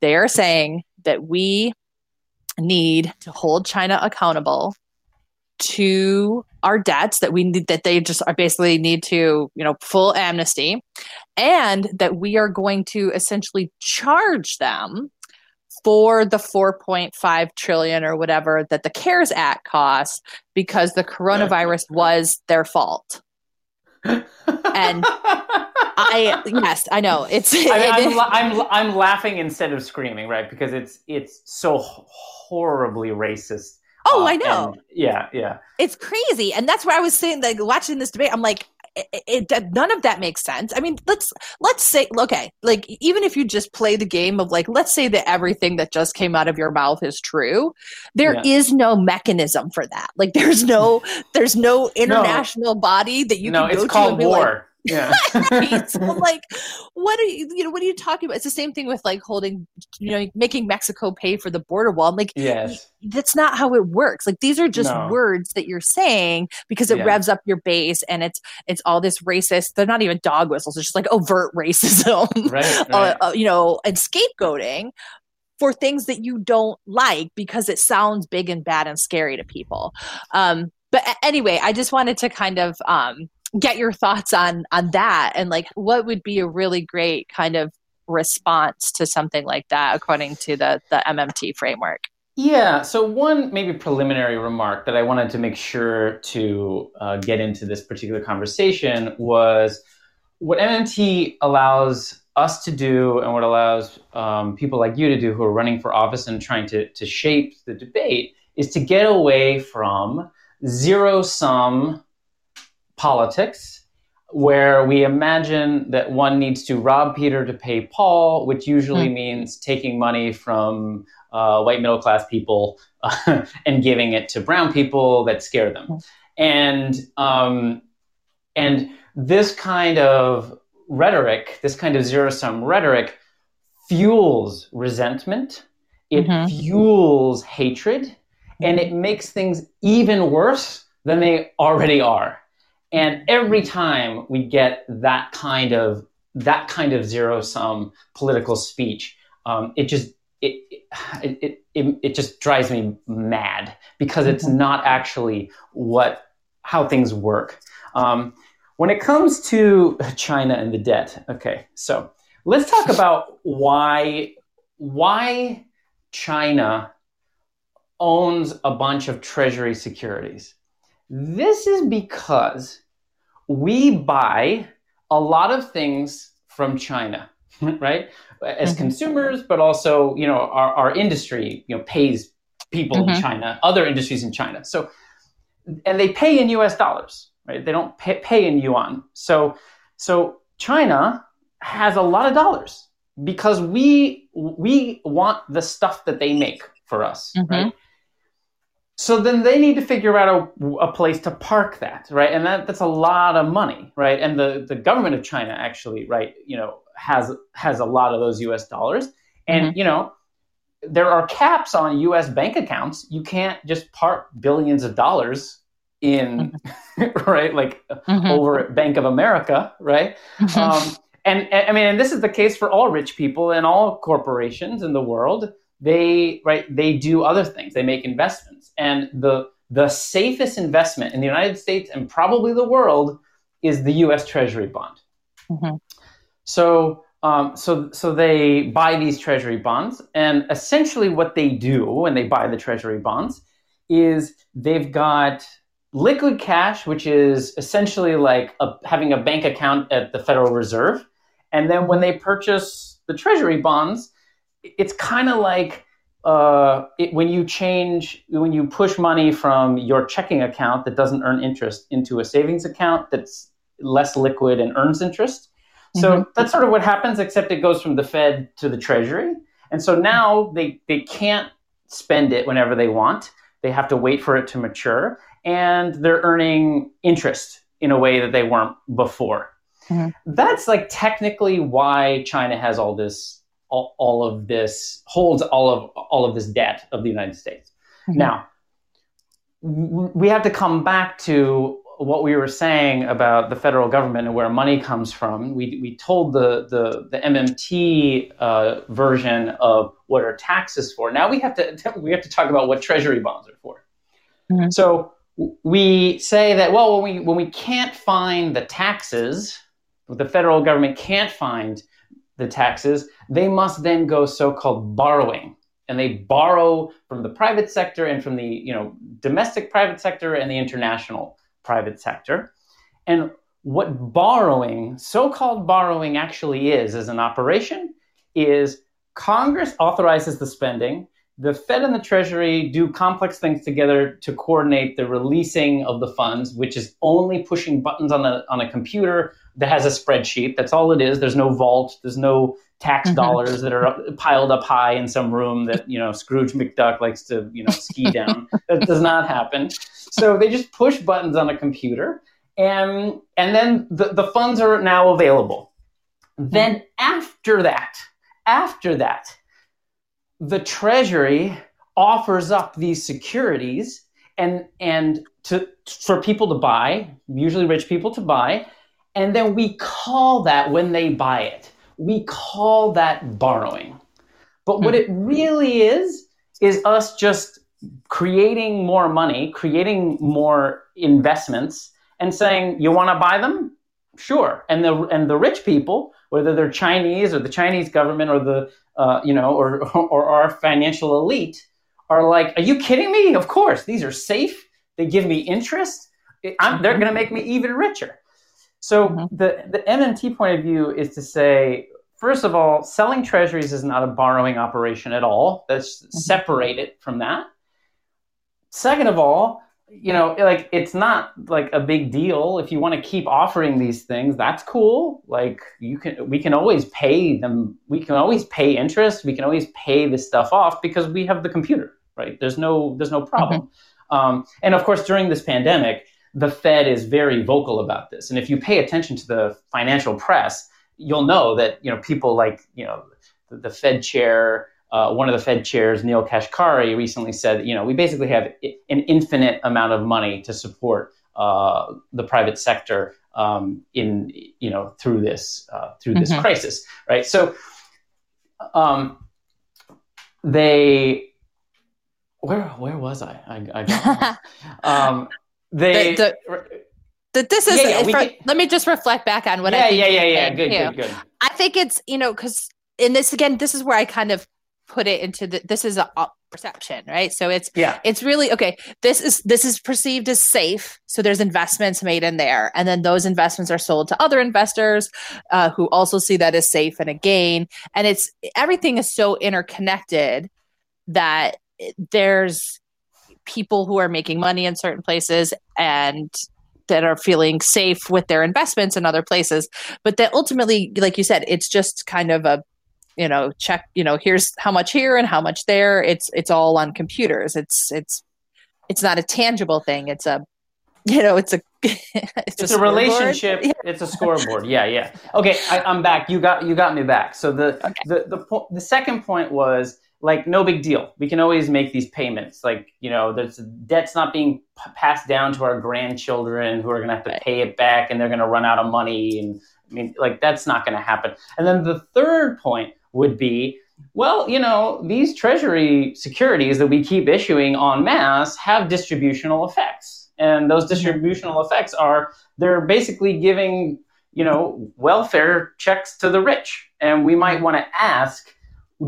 They are saying that we need to hold China accountable to our debts that we need that they just are basically need to you know full amnesty and that we are going to essentially charge them for the 4.5 trillion or whatever that the cares act costs because the coronavirus was their fault. And I yes, I know it's. I am I'm, I'm I'm laughing instead of screaming, right? Because it's it's so horribly racist. Oh, uh, I know. yeah, yeah. It's crazy, and that's where I was saying, like, watching this debate. I'm like, it, it, none of that makes sense. I mean, let's let's say okay, like even if you just play the game of like let's say that everything that just came out of your mouth is true, there yeah. is no mechanism for that. Like there's no there's no international no. body that you no, can go it's called war. Like, yeah. so like what are you you know what are you talking about? It's the same thing with like holding you know making Mexico pay for the border wall. I'm like yes. that's not how it works. Like these are just no. words that you're saying because it yeah. revs up your base and it's it's all this racist. They're not even dog whistles. It's just like overt racism. Right. Uh, right. Uh, uh, you know, and scapegoating for things that you don't like because it sounds big and bad and scary to people. Um, but anyway, I just wanted to kind of um, get your thoughts on on that and like what would be a really great kind of response to something like that according to the the MMT framework. Yeah. So one maybe preliminary remark that I wanted to make sure to uh, get into this particular conversation was what MMT allows us to do and what allows um, people like you to do who are running for office and trying to, to shape the debate is to get away from zero sum politics, where we imagine that one needs to rob Peter to pay Paul, which usually mm. means taking money from uh, white middle class people uh, and giving it to brown people that scare them. Mm. And um, and this kind of rhetoric, this kind of zero sum rhetoric, fuels resentment. It mm-hmm. fuels hatred, and it makes things even worse than they already are. And every time we get that kind of that kind of zero sum political speech, um, it just it, it, it, it, just drives me mad because it's mm-hmm. not actually what how things work. Um, when it comes to China and the debt, okay, so let's talk about why why China owns a bunch of treasury securities. This is because we buy a lot of things from China, right? As mm-hmm. consumers, but also, you know, our, our industry, you know, pays people mm-hmm. in China, other industries in China. So, and they pay in US dollars, right? They don't pay, pay in yuan. So, so China has a lot of dollars because we we want the stuff that they make for us, mm-hmm. right? So then they need to figure out a, a, place to park that, right? And that, that's a lot of money, right? And the, the government of China actually, right, you know, has has a lot of those US dollars. And, mm-hmm. you know, there are caps on US bank accounts. You can't just park billions of dollars in, right, like mm-hmm. over at Bank of America, right? Mm-hmm. Um, and, and I mean, and this is the case for all rich people and all corporations in the world. They, right, they do other things. They make investments and the the safest investment in the United States and probably the world is the U.S. Treasury bond. Mm-hmm. So, um, so, so they buy these Treasury bonds, and essentially what they do when they buy the Treasury bonds is they've got liquid cash, which is essentially like a, having a bank account at the Federal Reserve, and then when they purchase the Treasury bonds, it's kind of like uh, it, when you change, when you push money from your checking account that doesn't earn interest into a savings account that's less liquid and earns interest. So mm-hmm. that's sort of what happens, except it goes from the Fed to the Treasury. And so now they, they can't spend it whenever they want. They have to wait for it to mature. And they're earning interest in a way that they weren't before. Mm-hmm. That's like technically why China has all this all, all of this holds all of all of this debt of the United States. Mm-hmm. Now, we have to come back to what we were saying about the federal government and where money comes from. We, we told the, the, the MMT uh, version of what are taxes for. Now we have to we have to talk about what treasury bonds are for. Mm-hmm. So we say that well when we when we can't find the taxes the federal government can't find the taxes they must then go so-called borrowing. And they borrow from the private sector and from the you know domestic private sector and the international private sector. And what borrowing so-called borrowing actually is as an operation is congress authorizes the spending the Fed and the Treasury do complex things together to coordinate the releasing of the funds, which is only pushing buttons on a, on a computer that has a spreadsheet. That's all it is. There's no vault. There's no tax mm-hmm. dollars that are piled up high in some room that you know Scrooge McDuck likes to you know ski down. that does not happen. So they just push buttons on a computer, and and then the, the funds are now available. Then after that, after that, the Treasury offers up these securities and and to for people to buy, usually rich people to buy, and then we call that when they buy it, we call that borrowing. But what it really is is us just creating more money, creating more investments and saying, "You want to buy them? Sure." And the and the rich people, whether they're Chinese or the Chinese government or the uh, you know, or, or our financial elite are like, are you kidding me? Of course, these are safe. They give me interest. I'm, they're going to make me even richer. So mm-hmm. the, the MMT point of view is to say, first of all, selling treasuries is not a borrowing operation at all. That's mm-hmm. separated from that. Second of all, you know, like it's not like a big deal if you want to keep offering these things. That's cool. Like you can, we can always pay them. We can always pay interest. We can always pay this stuff off because we have the computer, right? There's no, there's no problem. Mm-hmm. Um, and of course, during this pandemic, the Fed is very vocal about this. And if you pay attention to the financial press, you'll know that you know people like you know the, the Fed chair uh, one of the Fed chairs, Neel Kashkari, recently said, you know, we basically have an infinite amount of money to support uh, the private sector um, in, you know, through this uh, through this mm-hmm. crisis, right? So, um, they, where where was I? I, I um, they. The, the, this is yeah, yeah, for, can, let me just reflect back on what yeah, I yeah yeah yeah. Good good good. I think it's you know because in this again this is where I kind of put it into the, this is a, a perception right? So it's yeah. it's really okay this is this is perceived as safe. So there's investments made in there. And then those investments are sold to other investors uh, who also see that as safe and a gain. And it's everything is so interconnected that there's people who are making money in certain places and that are feeling safe with their investments in other places. But that ultimately like you said it's just kind of a you know check you know here's how much here and how much there. It's it's all on computers. It's it's it's not a tangible thing. It's a you know it's a it's, it's a, a relationship. Yeah. it's a scoreboard. Yeah yeah. Okay I, am back. You got you got me back. So the okay. the the, po- the second point was like no big deal we can always make these payments like you know there's debt's not being p- passed down to our grandchildren who are going to have to pay it back and they're going to run out of money and i mean like that's not going to happen and then the third point would be well, you know, these treasury securities that we keep issuing en masse have distributional effects. And those mm-hmm. distributional effects are they're basically giving, you know, welfare checks to the rich. And we might want to ask,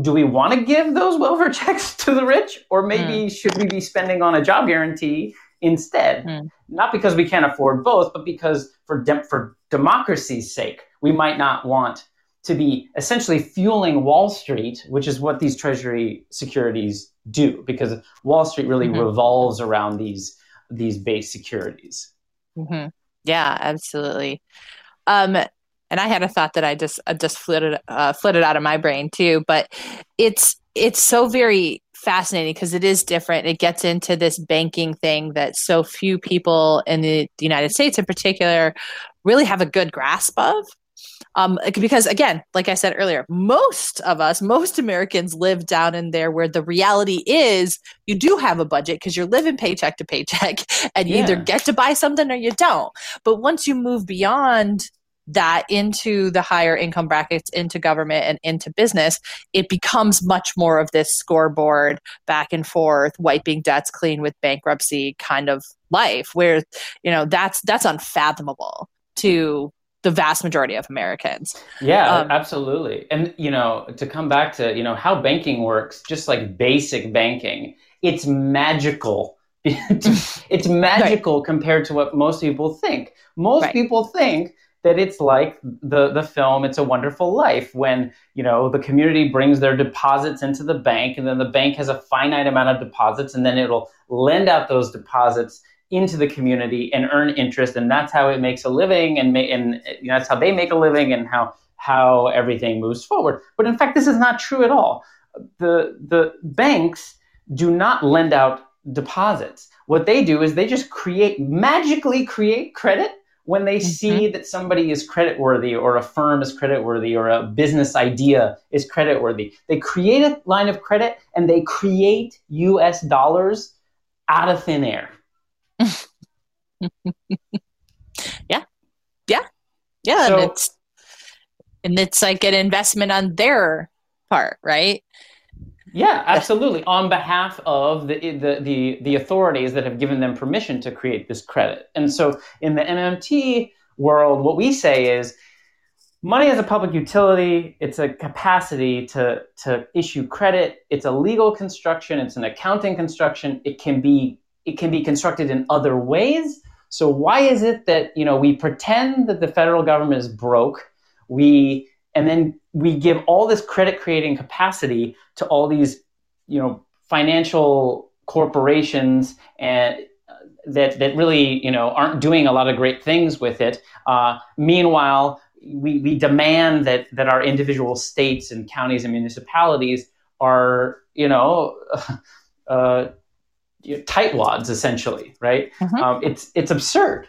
do we want to give those welfare checks to the rich? Or maybe mm. should we be spending on a job guarantee instead? Mm. Not because we can't afford both, but because for, de- for democracy's sake, we might not want to be essentially fueling Wall Street, which is what these treasury securities do, because Wall Street really mm-hmm. revolves around these these base securities. Mm-hmm. Yeah, absolutely. Um, and I had a thought that I just uh, just flitted uh, flitted out of my brain too, but it's it's so very fascinating because it is different. It gets into this banking thing that so few people in the, United States, in particular, really have a good grasp of. Um, because again, like I said earlier, most of us, most Americans live down in there where the reality is you do have a budget because you're living paycheck to paycheck and you yeah. either get to buy something or you don't. But once you move beyond that into the higher income brackets, into government and into business, it becomes much more of this scoreboard back and forth, wiping debts clean with bankruptcy kind of life where, you know, that's that's unfathomable to the vast majority of Americans. Yeah, um, absolutely. And you know, to come back to, you know, how banking works, just like basic banking, it's magical. it's magical right. compared to what most people think. Most right. people think that it's like the the film It's a Wonderful Life when, you know, the community brings their deposits into the bank and then the bank has a finite amount of deposits and then it'll lend out those deposits into the community and earn interest, and that's how it makes a living, and, ma- and you know, that's how they make a living, and how how everything moves forward. But in fact, this is not true at all. The the banks do not lend out deposits. What they do is they just create magically create credit when they mm-hmm. see that somebody is creditworthy or a firm is creditworthy or a business idea is creditworthy. They create a line of credit and they create US dollars out of thin air. yeah. Yeah. Yeah. So, and it's and it's like an investment on their part, right? Yeah, absolutely. on behalf of the, the, the, the, authorities that have given them permission to create this credit. And so in the MMT world, what we say is money is a public utility, it's a capacity to, to issue credit, it's a legal construction, it's an accounting construction, it can be it can be constructed in other ways. So why is it that you know we pretend that the federal government is broke, we and then we give all this credit creating capacity to all these you know financial corporations and uh, that that really you know aren't doing a lot of great things with it. Uh, meanwhile, we, we demand that that our individual states and counties and municipalities are you know uh, tightwads essentially, right? Mm-hmm. Um, it's it's absurd.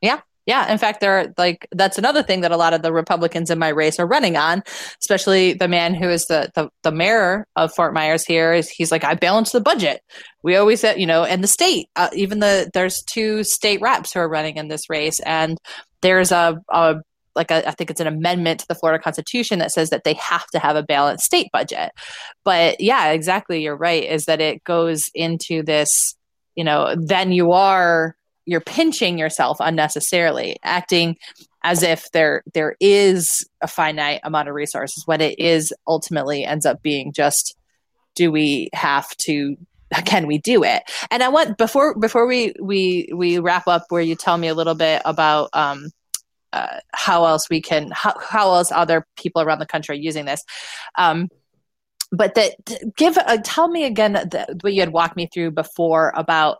Yeah. Yeah, in fact, there are like that's another thing that a lot of the Republicans in my race are running on, especially the man who is the the, the mayor of Fort Myers here. Is he's like I balance the budget. We always said, you know, and the state, uh, even the there's two state reps who are running in this race, and there's a, a like a, I think it's an amendment to the Florida Constitution that says that they have to have a balanced state budget. But yeah, exactly, you're right. Is that it goes into this, you know, then you are you're pinching yourself unnecessarily, acting as if there there is a finite amount of resources when it is ultimately ends up being just do we have to can we do it? And i want before before we we we wrap up where you tell me a little bit about um uh, how else we can how, how else other people around the country are using this um, but that give uh, tell me again the, what you had walked me through before about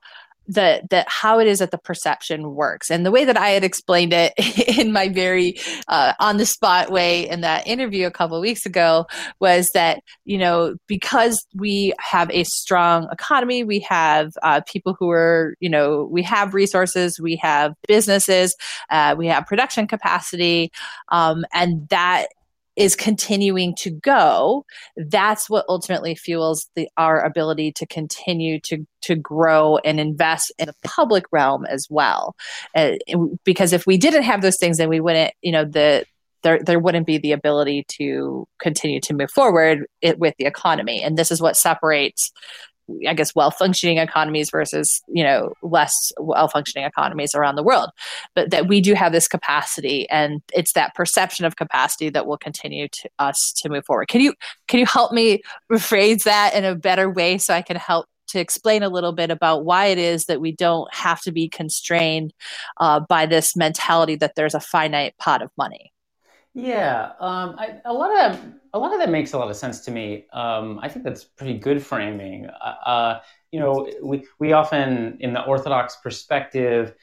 the that how it is that the perception works. And the way that i had explained it in my very uh, on the spot way in that interview a couple weeks ago was that you know because we have a strong economy we have uh, people who are you know we have resources we have businesses uh, we have production capacity um, and that is continuing to go, that's what ultimately fuels the, our ability to continue to to grow and invest in the public realm as well. Uh, because if we didn't have those things, then we wouldn't, you know, the there there wouldn't be the ability to continue to move forward it, with the economy, and this is what separates I guess well functioning economies versus you know less well functioning economies around the world, but that we do have this capacity, and it's that perception of capacity that will continue to us to move forward. Can you can you help me rephrase that in a better way so I can help to explain a little bit about why it is that we don't have to be constrained uh, by this mentality that there's a finite pot of money? Yeah, um, I, a lot of a lot of that makes a lot of sense to me. Um, I think that's pretty good framing. Uh, uh, you know, we we often in the Orthodox perspective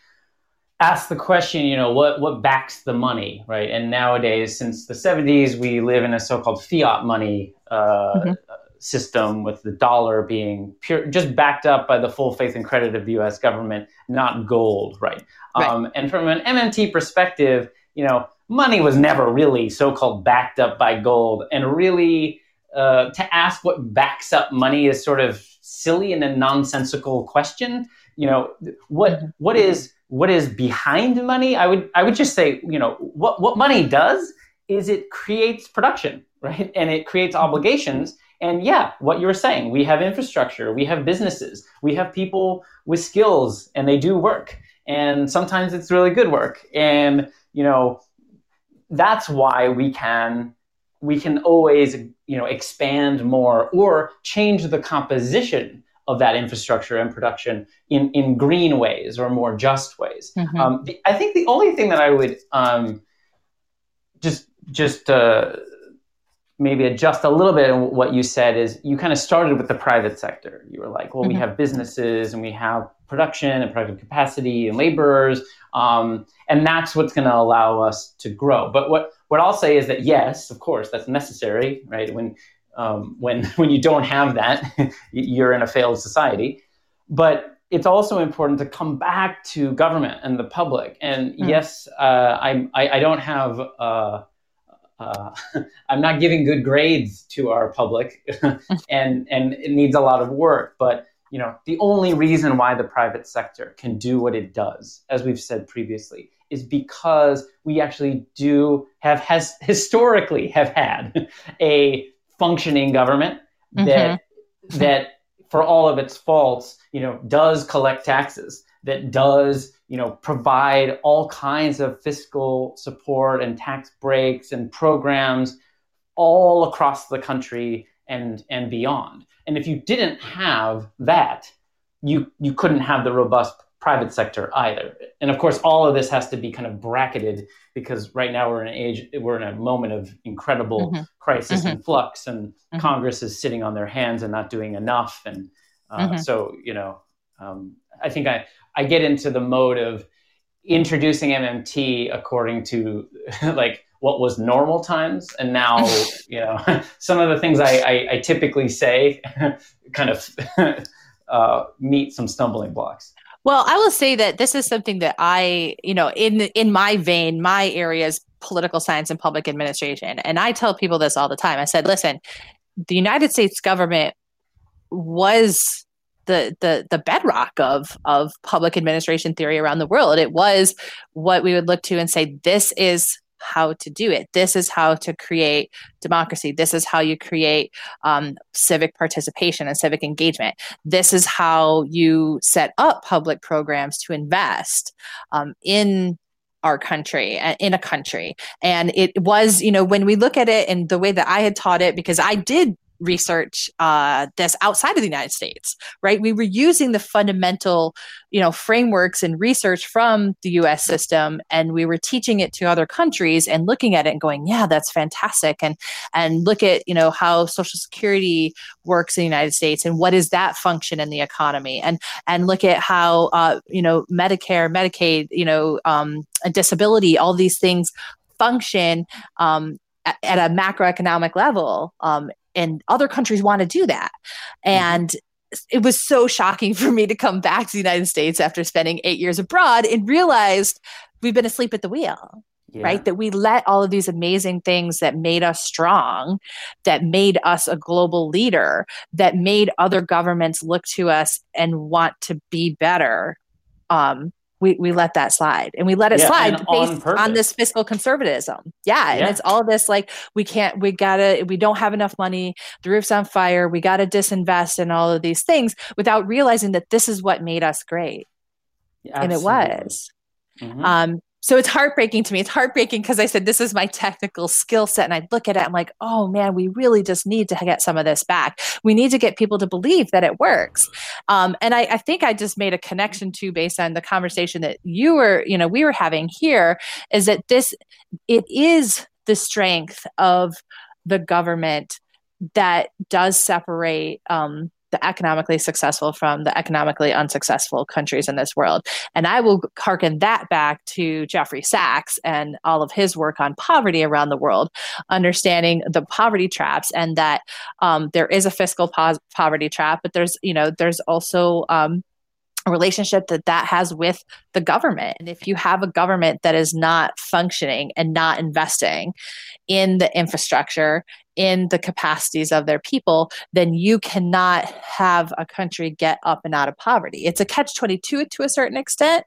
ask the question, you know, what what backs the money, right? And nowadays, since the '70s, we live in a so-called fiat money uh, mm-hmm. system, with the dollar being pure, just backed up by the full faith and credit of the U.S. government, not gold, right? right. Um, and from an MMT perspective, you know money was never really so-called backed up by gold and really uh, to ask what backs up money is sort of silly and a nonsensical question you know what what is what is behind money, I would I would just say, you know, what what money does is it creates production, right? And it creates obligations. And yeah, what you were saying, we have infrastructure, we have businesses, we have people with skills, and they do work. And sometimes it's really good work. And you know, that's why we can we can always you know expand more or change the composition of that infrastructure and production in, in green ways or more just ways. Mm-hmm. Um, the, I think the only thing that I would um, just just uh, maybe adjust a little bit in what you said is you kind of started with the private sector. You were like, well, mm-hmm. we have businesses and we have production and productive capacity and laborers, um, and that's what's going to allow us to grow. But what what I'll say is that yes, of course, that's necessary, right? When um, when when you don't have that, you're in a failed society. But it's also important to come back to government and the public. And mm. yes, uh, I, I don't have. Uh, uh, I'm not giving good grades to our public, and and it needs a lot of work. But you know, the only reason why the private sector can do what it does, as we've said previously, is because we actually do have has historically have had a functioning government that mm-hmm. that for all of its faults, you know, does collect taxes, that does, you know, provide all kinds of fiscal support and tax breaks and programs all across the country and and beyond. And if you didn't have that, you you couldn't have the robust private sector either. And of course, all of this has to be kind of bracketed because right now we're in an age, we're in a moment of incredible mm-hmm. crisis mm-hmm. and flux, and mm-hmm. Congress is sitting on their hands and not doing enough. And uh, mm-hmm. so, you know, um, I think I, I get into the mode of introducing MMT according to like what was normal times and now you know some of the things I, I, I typically say kind of uh, meet some stumbling blocks well, I will say that this is something that I, you know, in in my vein, my area is political science and public administration, and I tell people this all the time. I said, listen, the United States government was the the the bedrock of of public administration theory around the world. It was what we would look to and say, this is how to do it. This is how to create democracy. This is how you create um, civic participation and civic engagement. This is how you set up public programs to invest um, in our country in a country and it was you know when we look at it and the way that i had taught it because i did research uh, this outside of the United States, right? We were using the fundamental, you know, frameworks and research from the U.S. system, and we were teaching it to other countries and looking at it and going, "Yeah, that's fantastic," and and look at you know how Social Security works in the United States and what is that function in the economy, and and look at how uh, you know Medicare, Medicaid, you know, um, disability, all these things function um, at, a macroeconomic level um, and other countries want to do that mm-hmm. and it was so shocking for me to come back to the united states after spending eight years abroad and realized we've been asleep at the wheel yeah. right that we let all of these amazing things that made us strong that made us a global leader that made other governments look to us and want to be better um, we, we let that slide and we let it yeah, slide based on, on, this fiscal conservatism. Yeah, yeah. And it's all this like, we can't, we gotta, we don't have enough money. The roof's on fire. We gotta disinvest in all of these things without realizing that this is what made us great. and it was. Mm-hmm. Um, so it's heartbreaking to me. It's heartbreaking because I said, this is my technical skill set. And I look at it, I'm like, oh man, we really just need to get some of this back. We need to get people to believe that it works. Um, and I, I think I just made a connection to based on the conversation that you were, you know, we were having here is that this, it is the strength of the government that does separate um, the economically successful from the economically unsuccessful countries in this world. And I will harken that back to Jeffrey Sachs and all of his work on poverty around the world, understanding the poverty traps and that um, there is a fiscal po- poverty trap, but there's, you know, there's also um, a relationship that that has with the government. And if you have a government that is not functioning and not investing in the infrastructure, in the capacities of their people, then you cannot have a country get up and out of poverty. It's a catch 22 to a certain extent,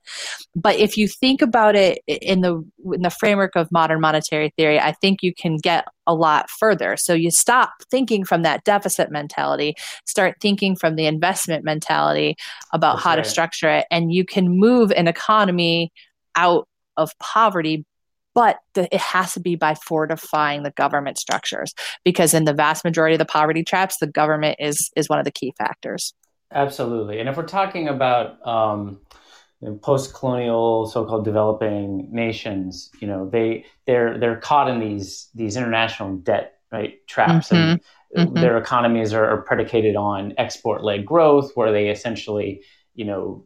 but if you think about it in the in the framework of modern monetary theory, I think you can get a lot further. So you stop thinking from that deficit mentality, start thinking from the investment mentality about That's how right. to structure it and you can move an economy out of poverty but the, it has to be by fortifying the government structures because in the vast majority of the poverty traps the government is is one of the key factors absolutely and if we're talking about um, you know, post-colonial so-called developing nations you know they they're they're caught in these these international debt right traps mm-hmm. and mm-hmm. their economies are, are predicated on export-led growth where they essentially you know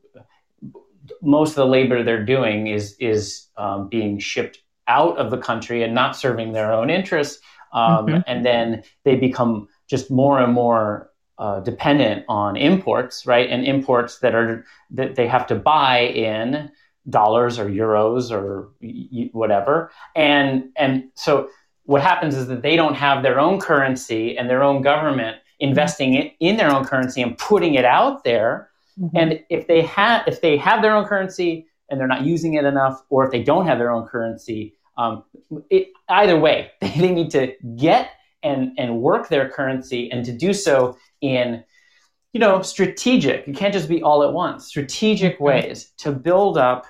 most of the labor they're doing is is um, being shipped out of the country and not serving their own interests. Um, mm-hmm. And then they become just more and more uh, dependent on imports, right? And imports that are that they have to buy in dollars or euros or y- whatever. And and so what happens is that they don't have their own currency and their own government investing in, in their own currency and putting it out there. Mm-hmm. And if they have if they have their own currency and they're not using it enough, or if they don't have their own currency, um, it, either way, they need to get and, and work their currency and to do so in you know strategic you can't just be all at once strategic mm-hmm. ways to build up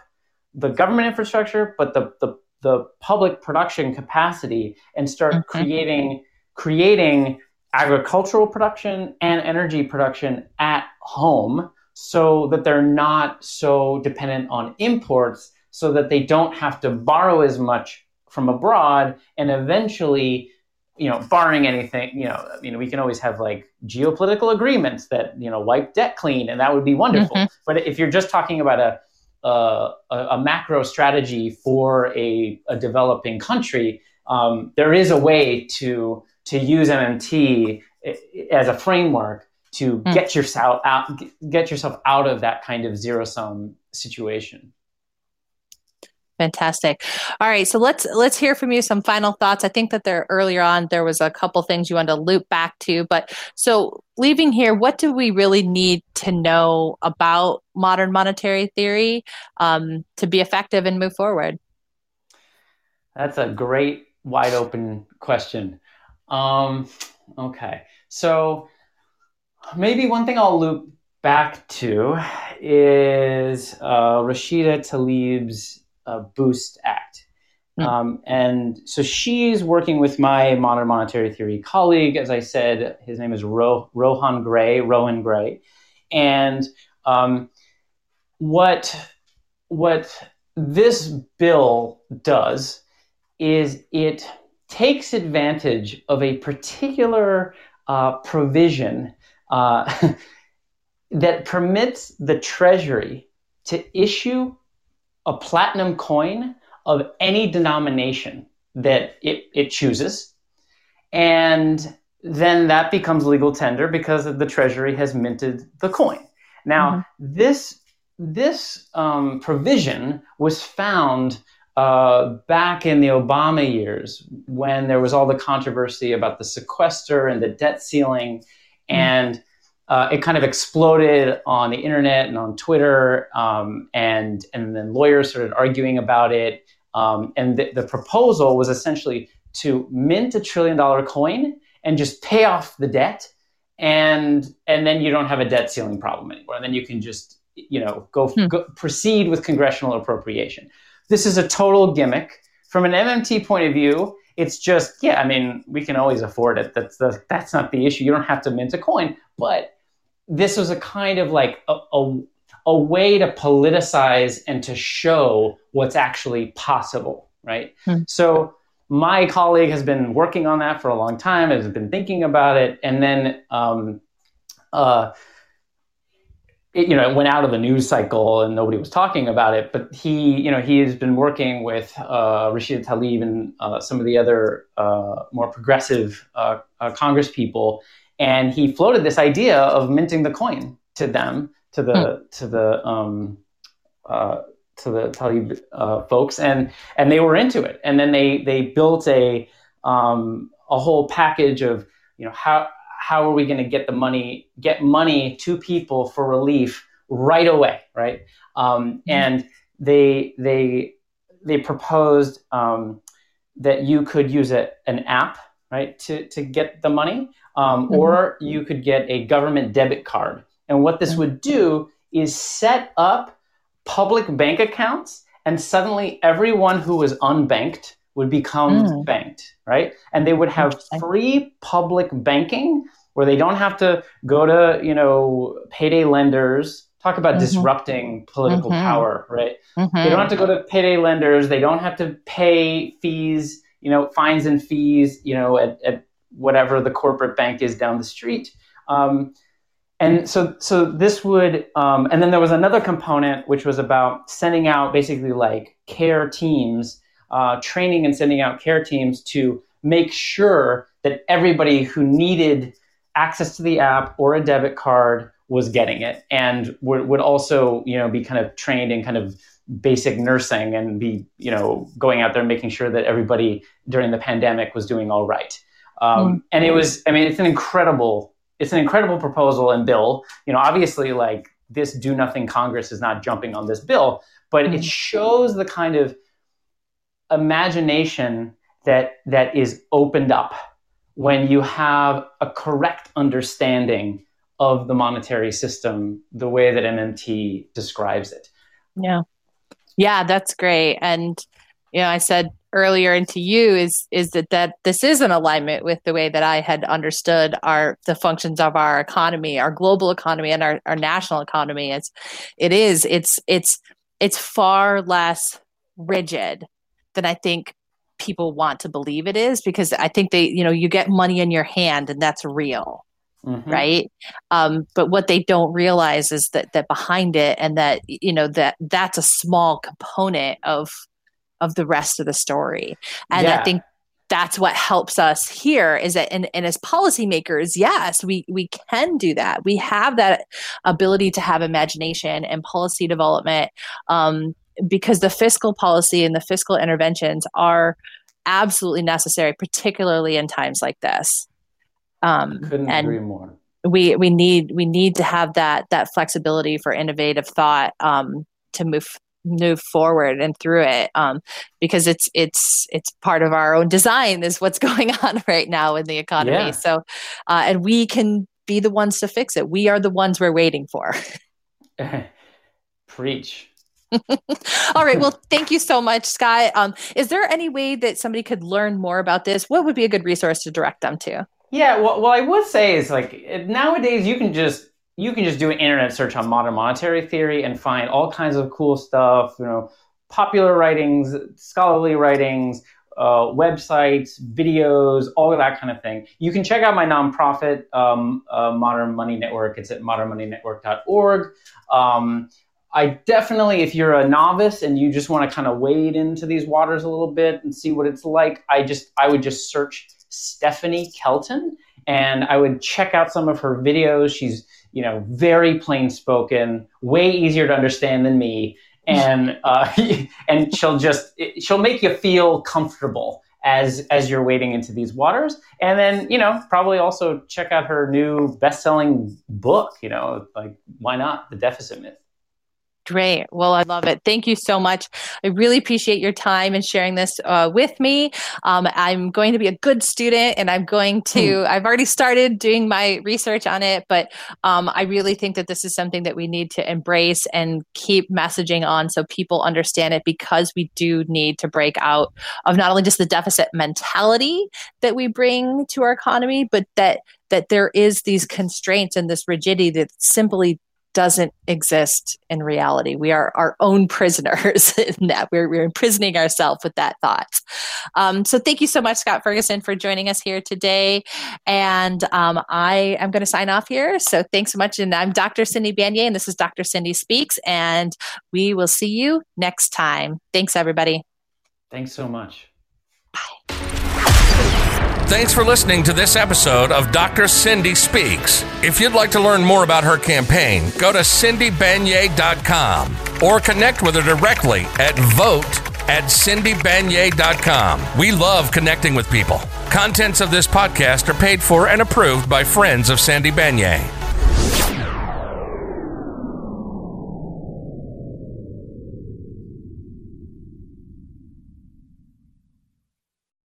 the government infrastructure but the, the, the public production capacity and start mm-hmm. creating creating agricultural production and energy production at home so that they're not so dependent on imports so that they don't have to borrow as much from abroad and eventually you know barring anything you know you know we can always have like geopolitical agreements that you know wipe debt clean and that would be wonderful mm-hmm. but if you're just talking about a a, a macro strategy for a, a developing country um, there is a way to to use MMT as a framework to mm. get yourself out get yourself out of that kind of zero sum situation Fantastic. All right, so let's let's hear from you some final thoughts. I think that there earlier on there was a couple things you wanted to loop back to, but so leaving here, what do we really need to know about modern monetary theory um, to be effective and move forward? That's a great wide open question. Um, okay, so maybe one thing I'll loop back to is uh, Rashida Tlaib's uh, Boost Act. Mm. Um, and so she's working with my modern monetary theory colleague. As I said, his name is Ro- Rohan Grey, Rohan Grey. And um, what, what this bill does is it takes advantage of a particular uh, provision uh, that permits the Treasury to issue a platinum coin of any denomination that it, it chooses. And then that becomes legal tender because the Treasury has minted the coin. Now, mm-hmm. this, this um, provision was found uh, back in the Obama years when there was all the controversy about the sequester and the debt ceiling. Mm-hmm. And uh, it kind of exploded on the internet and on Twitter, um, and and then lawyers started arguing about it. Um, and the, the, proposal was essentially to mint a trillion dollar coin and just pay off the debt, and and then you don't have a debt ceiling problem anymore. And then you can just you know go, hmm. go proceed with congressional appropriation. This is a total gimmick from an MMT point of view. It's just yeah, I mean we can always afford it. That's the that's not the issue. You don't have to mint a coin, but this was a kind of like a, a, a way to politicize and to show what's actually possible, right? Hmm. So my colleague has been working on that for a long time, has been thinking about it, and then um, uh, it, you know, it went out of the news cycle and nobody was talking about it. But he, you know, he has been working with uh, Rashida Tlaib and uh, some of the other uh, more progressive uh, uh, Congress people and he floated this idea of minting the coin to them to the mm. to the um, uh, to the Tlaib uh, folks, and and they were into it. And then they they built a um, a whole package of you know how how are we going to get the money get money to people for relief right away, right? Um, mm-hmm. And they they they proposed um, that you could use a, an app right to to get the money, um, mm-hmm. or you could get a government debit card. And what this mm-hmm. would do is set up public bank accounts, and suddenly everyone who was unbanked would become mm. banked, right? And they would have free public banking where they don't have to go to, you know, payday lenders. Talk about mm-hmm. disrupting political mm-hmm. power, right? Mm-hmm. They don't have to go to payday lenders. They don't have to pay fees, you know, fines and fees, you know, at, at whatever the corporate bank is down the street. Um, and so so this would um, and then there was another component which was about sending out basically like care teams uh, training and sending out care teams to make sure that everybody who needed access to the app or a debit card was getting it and would, would also you know be kind of trained in kind of basic nursing and be you know going out there and making sure that everybody during the pandemic was doing all right um, mm-hmm. and it was i mean it's an incredible it's an incredible proposal and bill. You know, obviously, like this do nothing Congress is not jumping on this bill, but mm-hmm. it shows the kind of imagination that that is opened up when you have a correct understanding of the monetary system the way that MMT describes it. Yeah. Yeah, that's great. And you know, I said earlier into you is is that that this is in alignment with the way that I had understood our the functions of our economy, our global economy, and our, our national economy. It's it is it's it's it's far less rigid than I think people want to believe it is because I think they you know you get money in your hand and that's real. Mm-hmm. right um, but what they don't realize is that that behind it and that you know that that's a small component of of the rest of the story. And yeah. I think that's what helps us here is that and, and as policymakers yes we we can do that we have that ability to have imagination and policy development um, because the fiscal policy and the fiscal interventions are absolutely necessary particularly in times like this. Um, couldn't and agree more. we we need we need to have that that flexibility for innovative thought um, to move move forward and through it um, because it's it's it's part of our own design is what's going on right now in the economy. Yeah. so uh, and we can be the ones to fix it. We are the ones we're waiting for. Preach all right well thank you so much scott um, is there any way that somebody could learn more about this what would be a good resource to direct them to yeah well, what i would say is like nowadays you can just you can just do an internet search on modern monetary theory and find all kinds of cool stuff, you know, popular writings, scholarly writings, uh, websites, videos, all of that kind of thing. You can check out my nonprofit, um, uh, Modern Money Network. It's at modernmoneynetwork.org. Um, I definitely, if you're a novice and you just want to kind of wade into these waters a little bit and see what it's like, I just I would just search Stephanie Kelton and I would check out some of her videos. She's you know, very plain spoken, way easier to understand than me, and uh, and she'll just she'll make you feel comfortable as as you're wading into these waters. And then you know probably also check out her new best-selling book you know like why not? The deficit myth Great. Well, I love it. Thank you so much. I really appreciate your time and sharing this uh, with me. Um, I'm going to be a good student and I'm going to, hmm. I've already started doing my research on it, but um, I really think that this is something that we need to embrace and keep messaging on so people understand it because we do need to break out of not only just the deficit mentality that we bring to our economy, but that that there is these constraints and this rigidity that simply doesn't exist in reality. We are our own prisoners in that. We're, we're imprisoning ourselves with that thought. Um, so thank you so much, Scott Ferguson, for joining us here today. And um, I am going to sign off here. So thanks so much. And I'm Dr. Cindy Banyai, and this is Dr. Cindy Speaks. And we will see you next time. Thanks, everybody. Thanks so much. Thanks for listening to this episode of Dr. Cindy Speaks. If you'd like to learn more about her campaign, go to cindybanyai.com. or connect with her directly at vote at cindybanyai.com. We love connecting with people. Contents of this podcast are paid for and approved by friends of Sandy Banyai.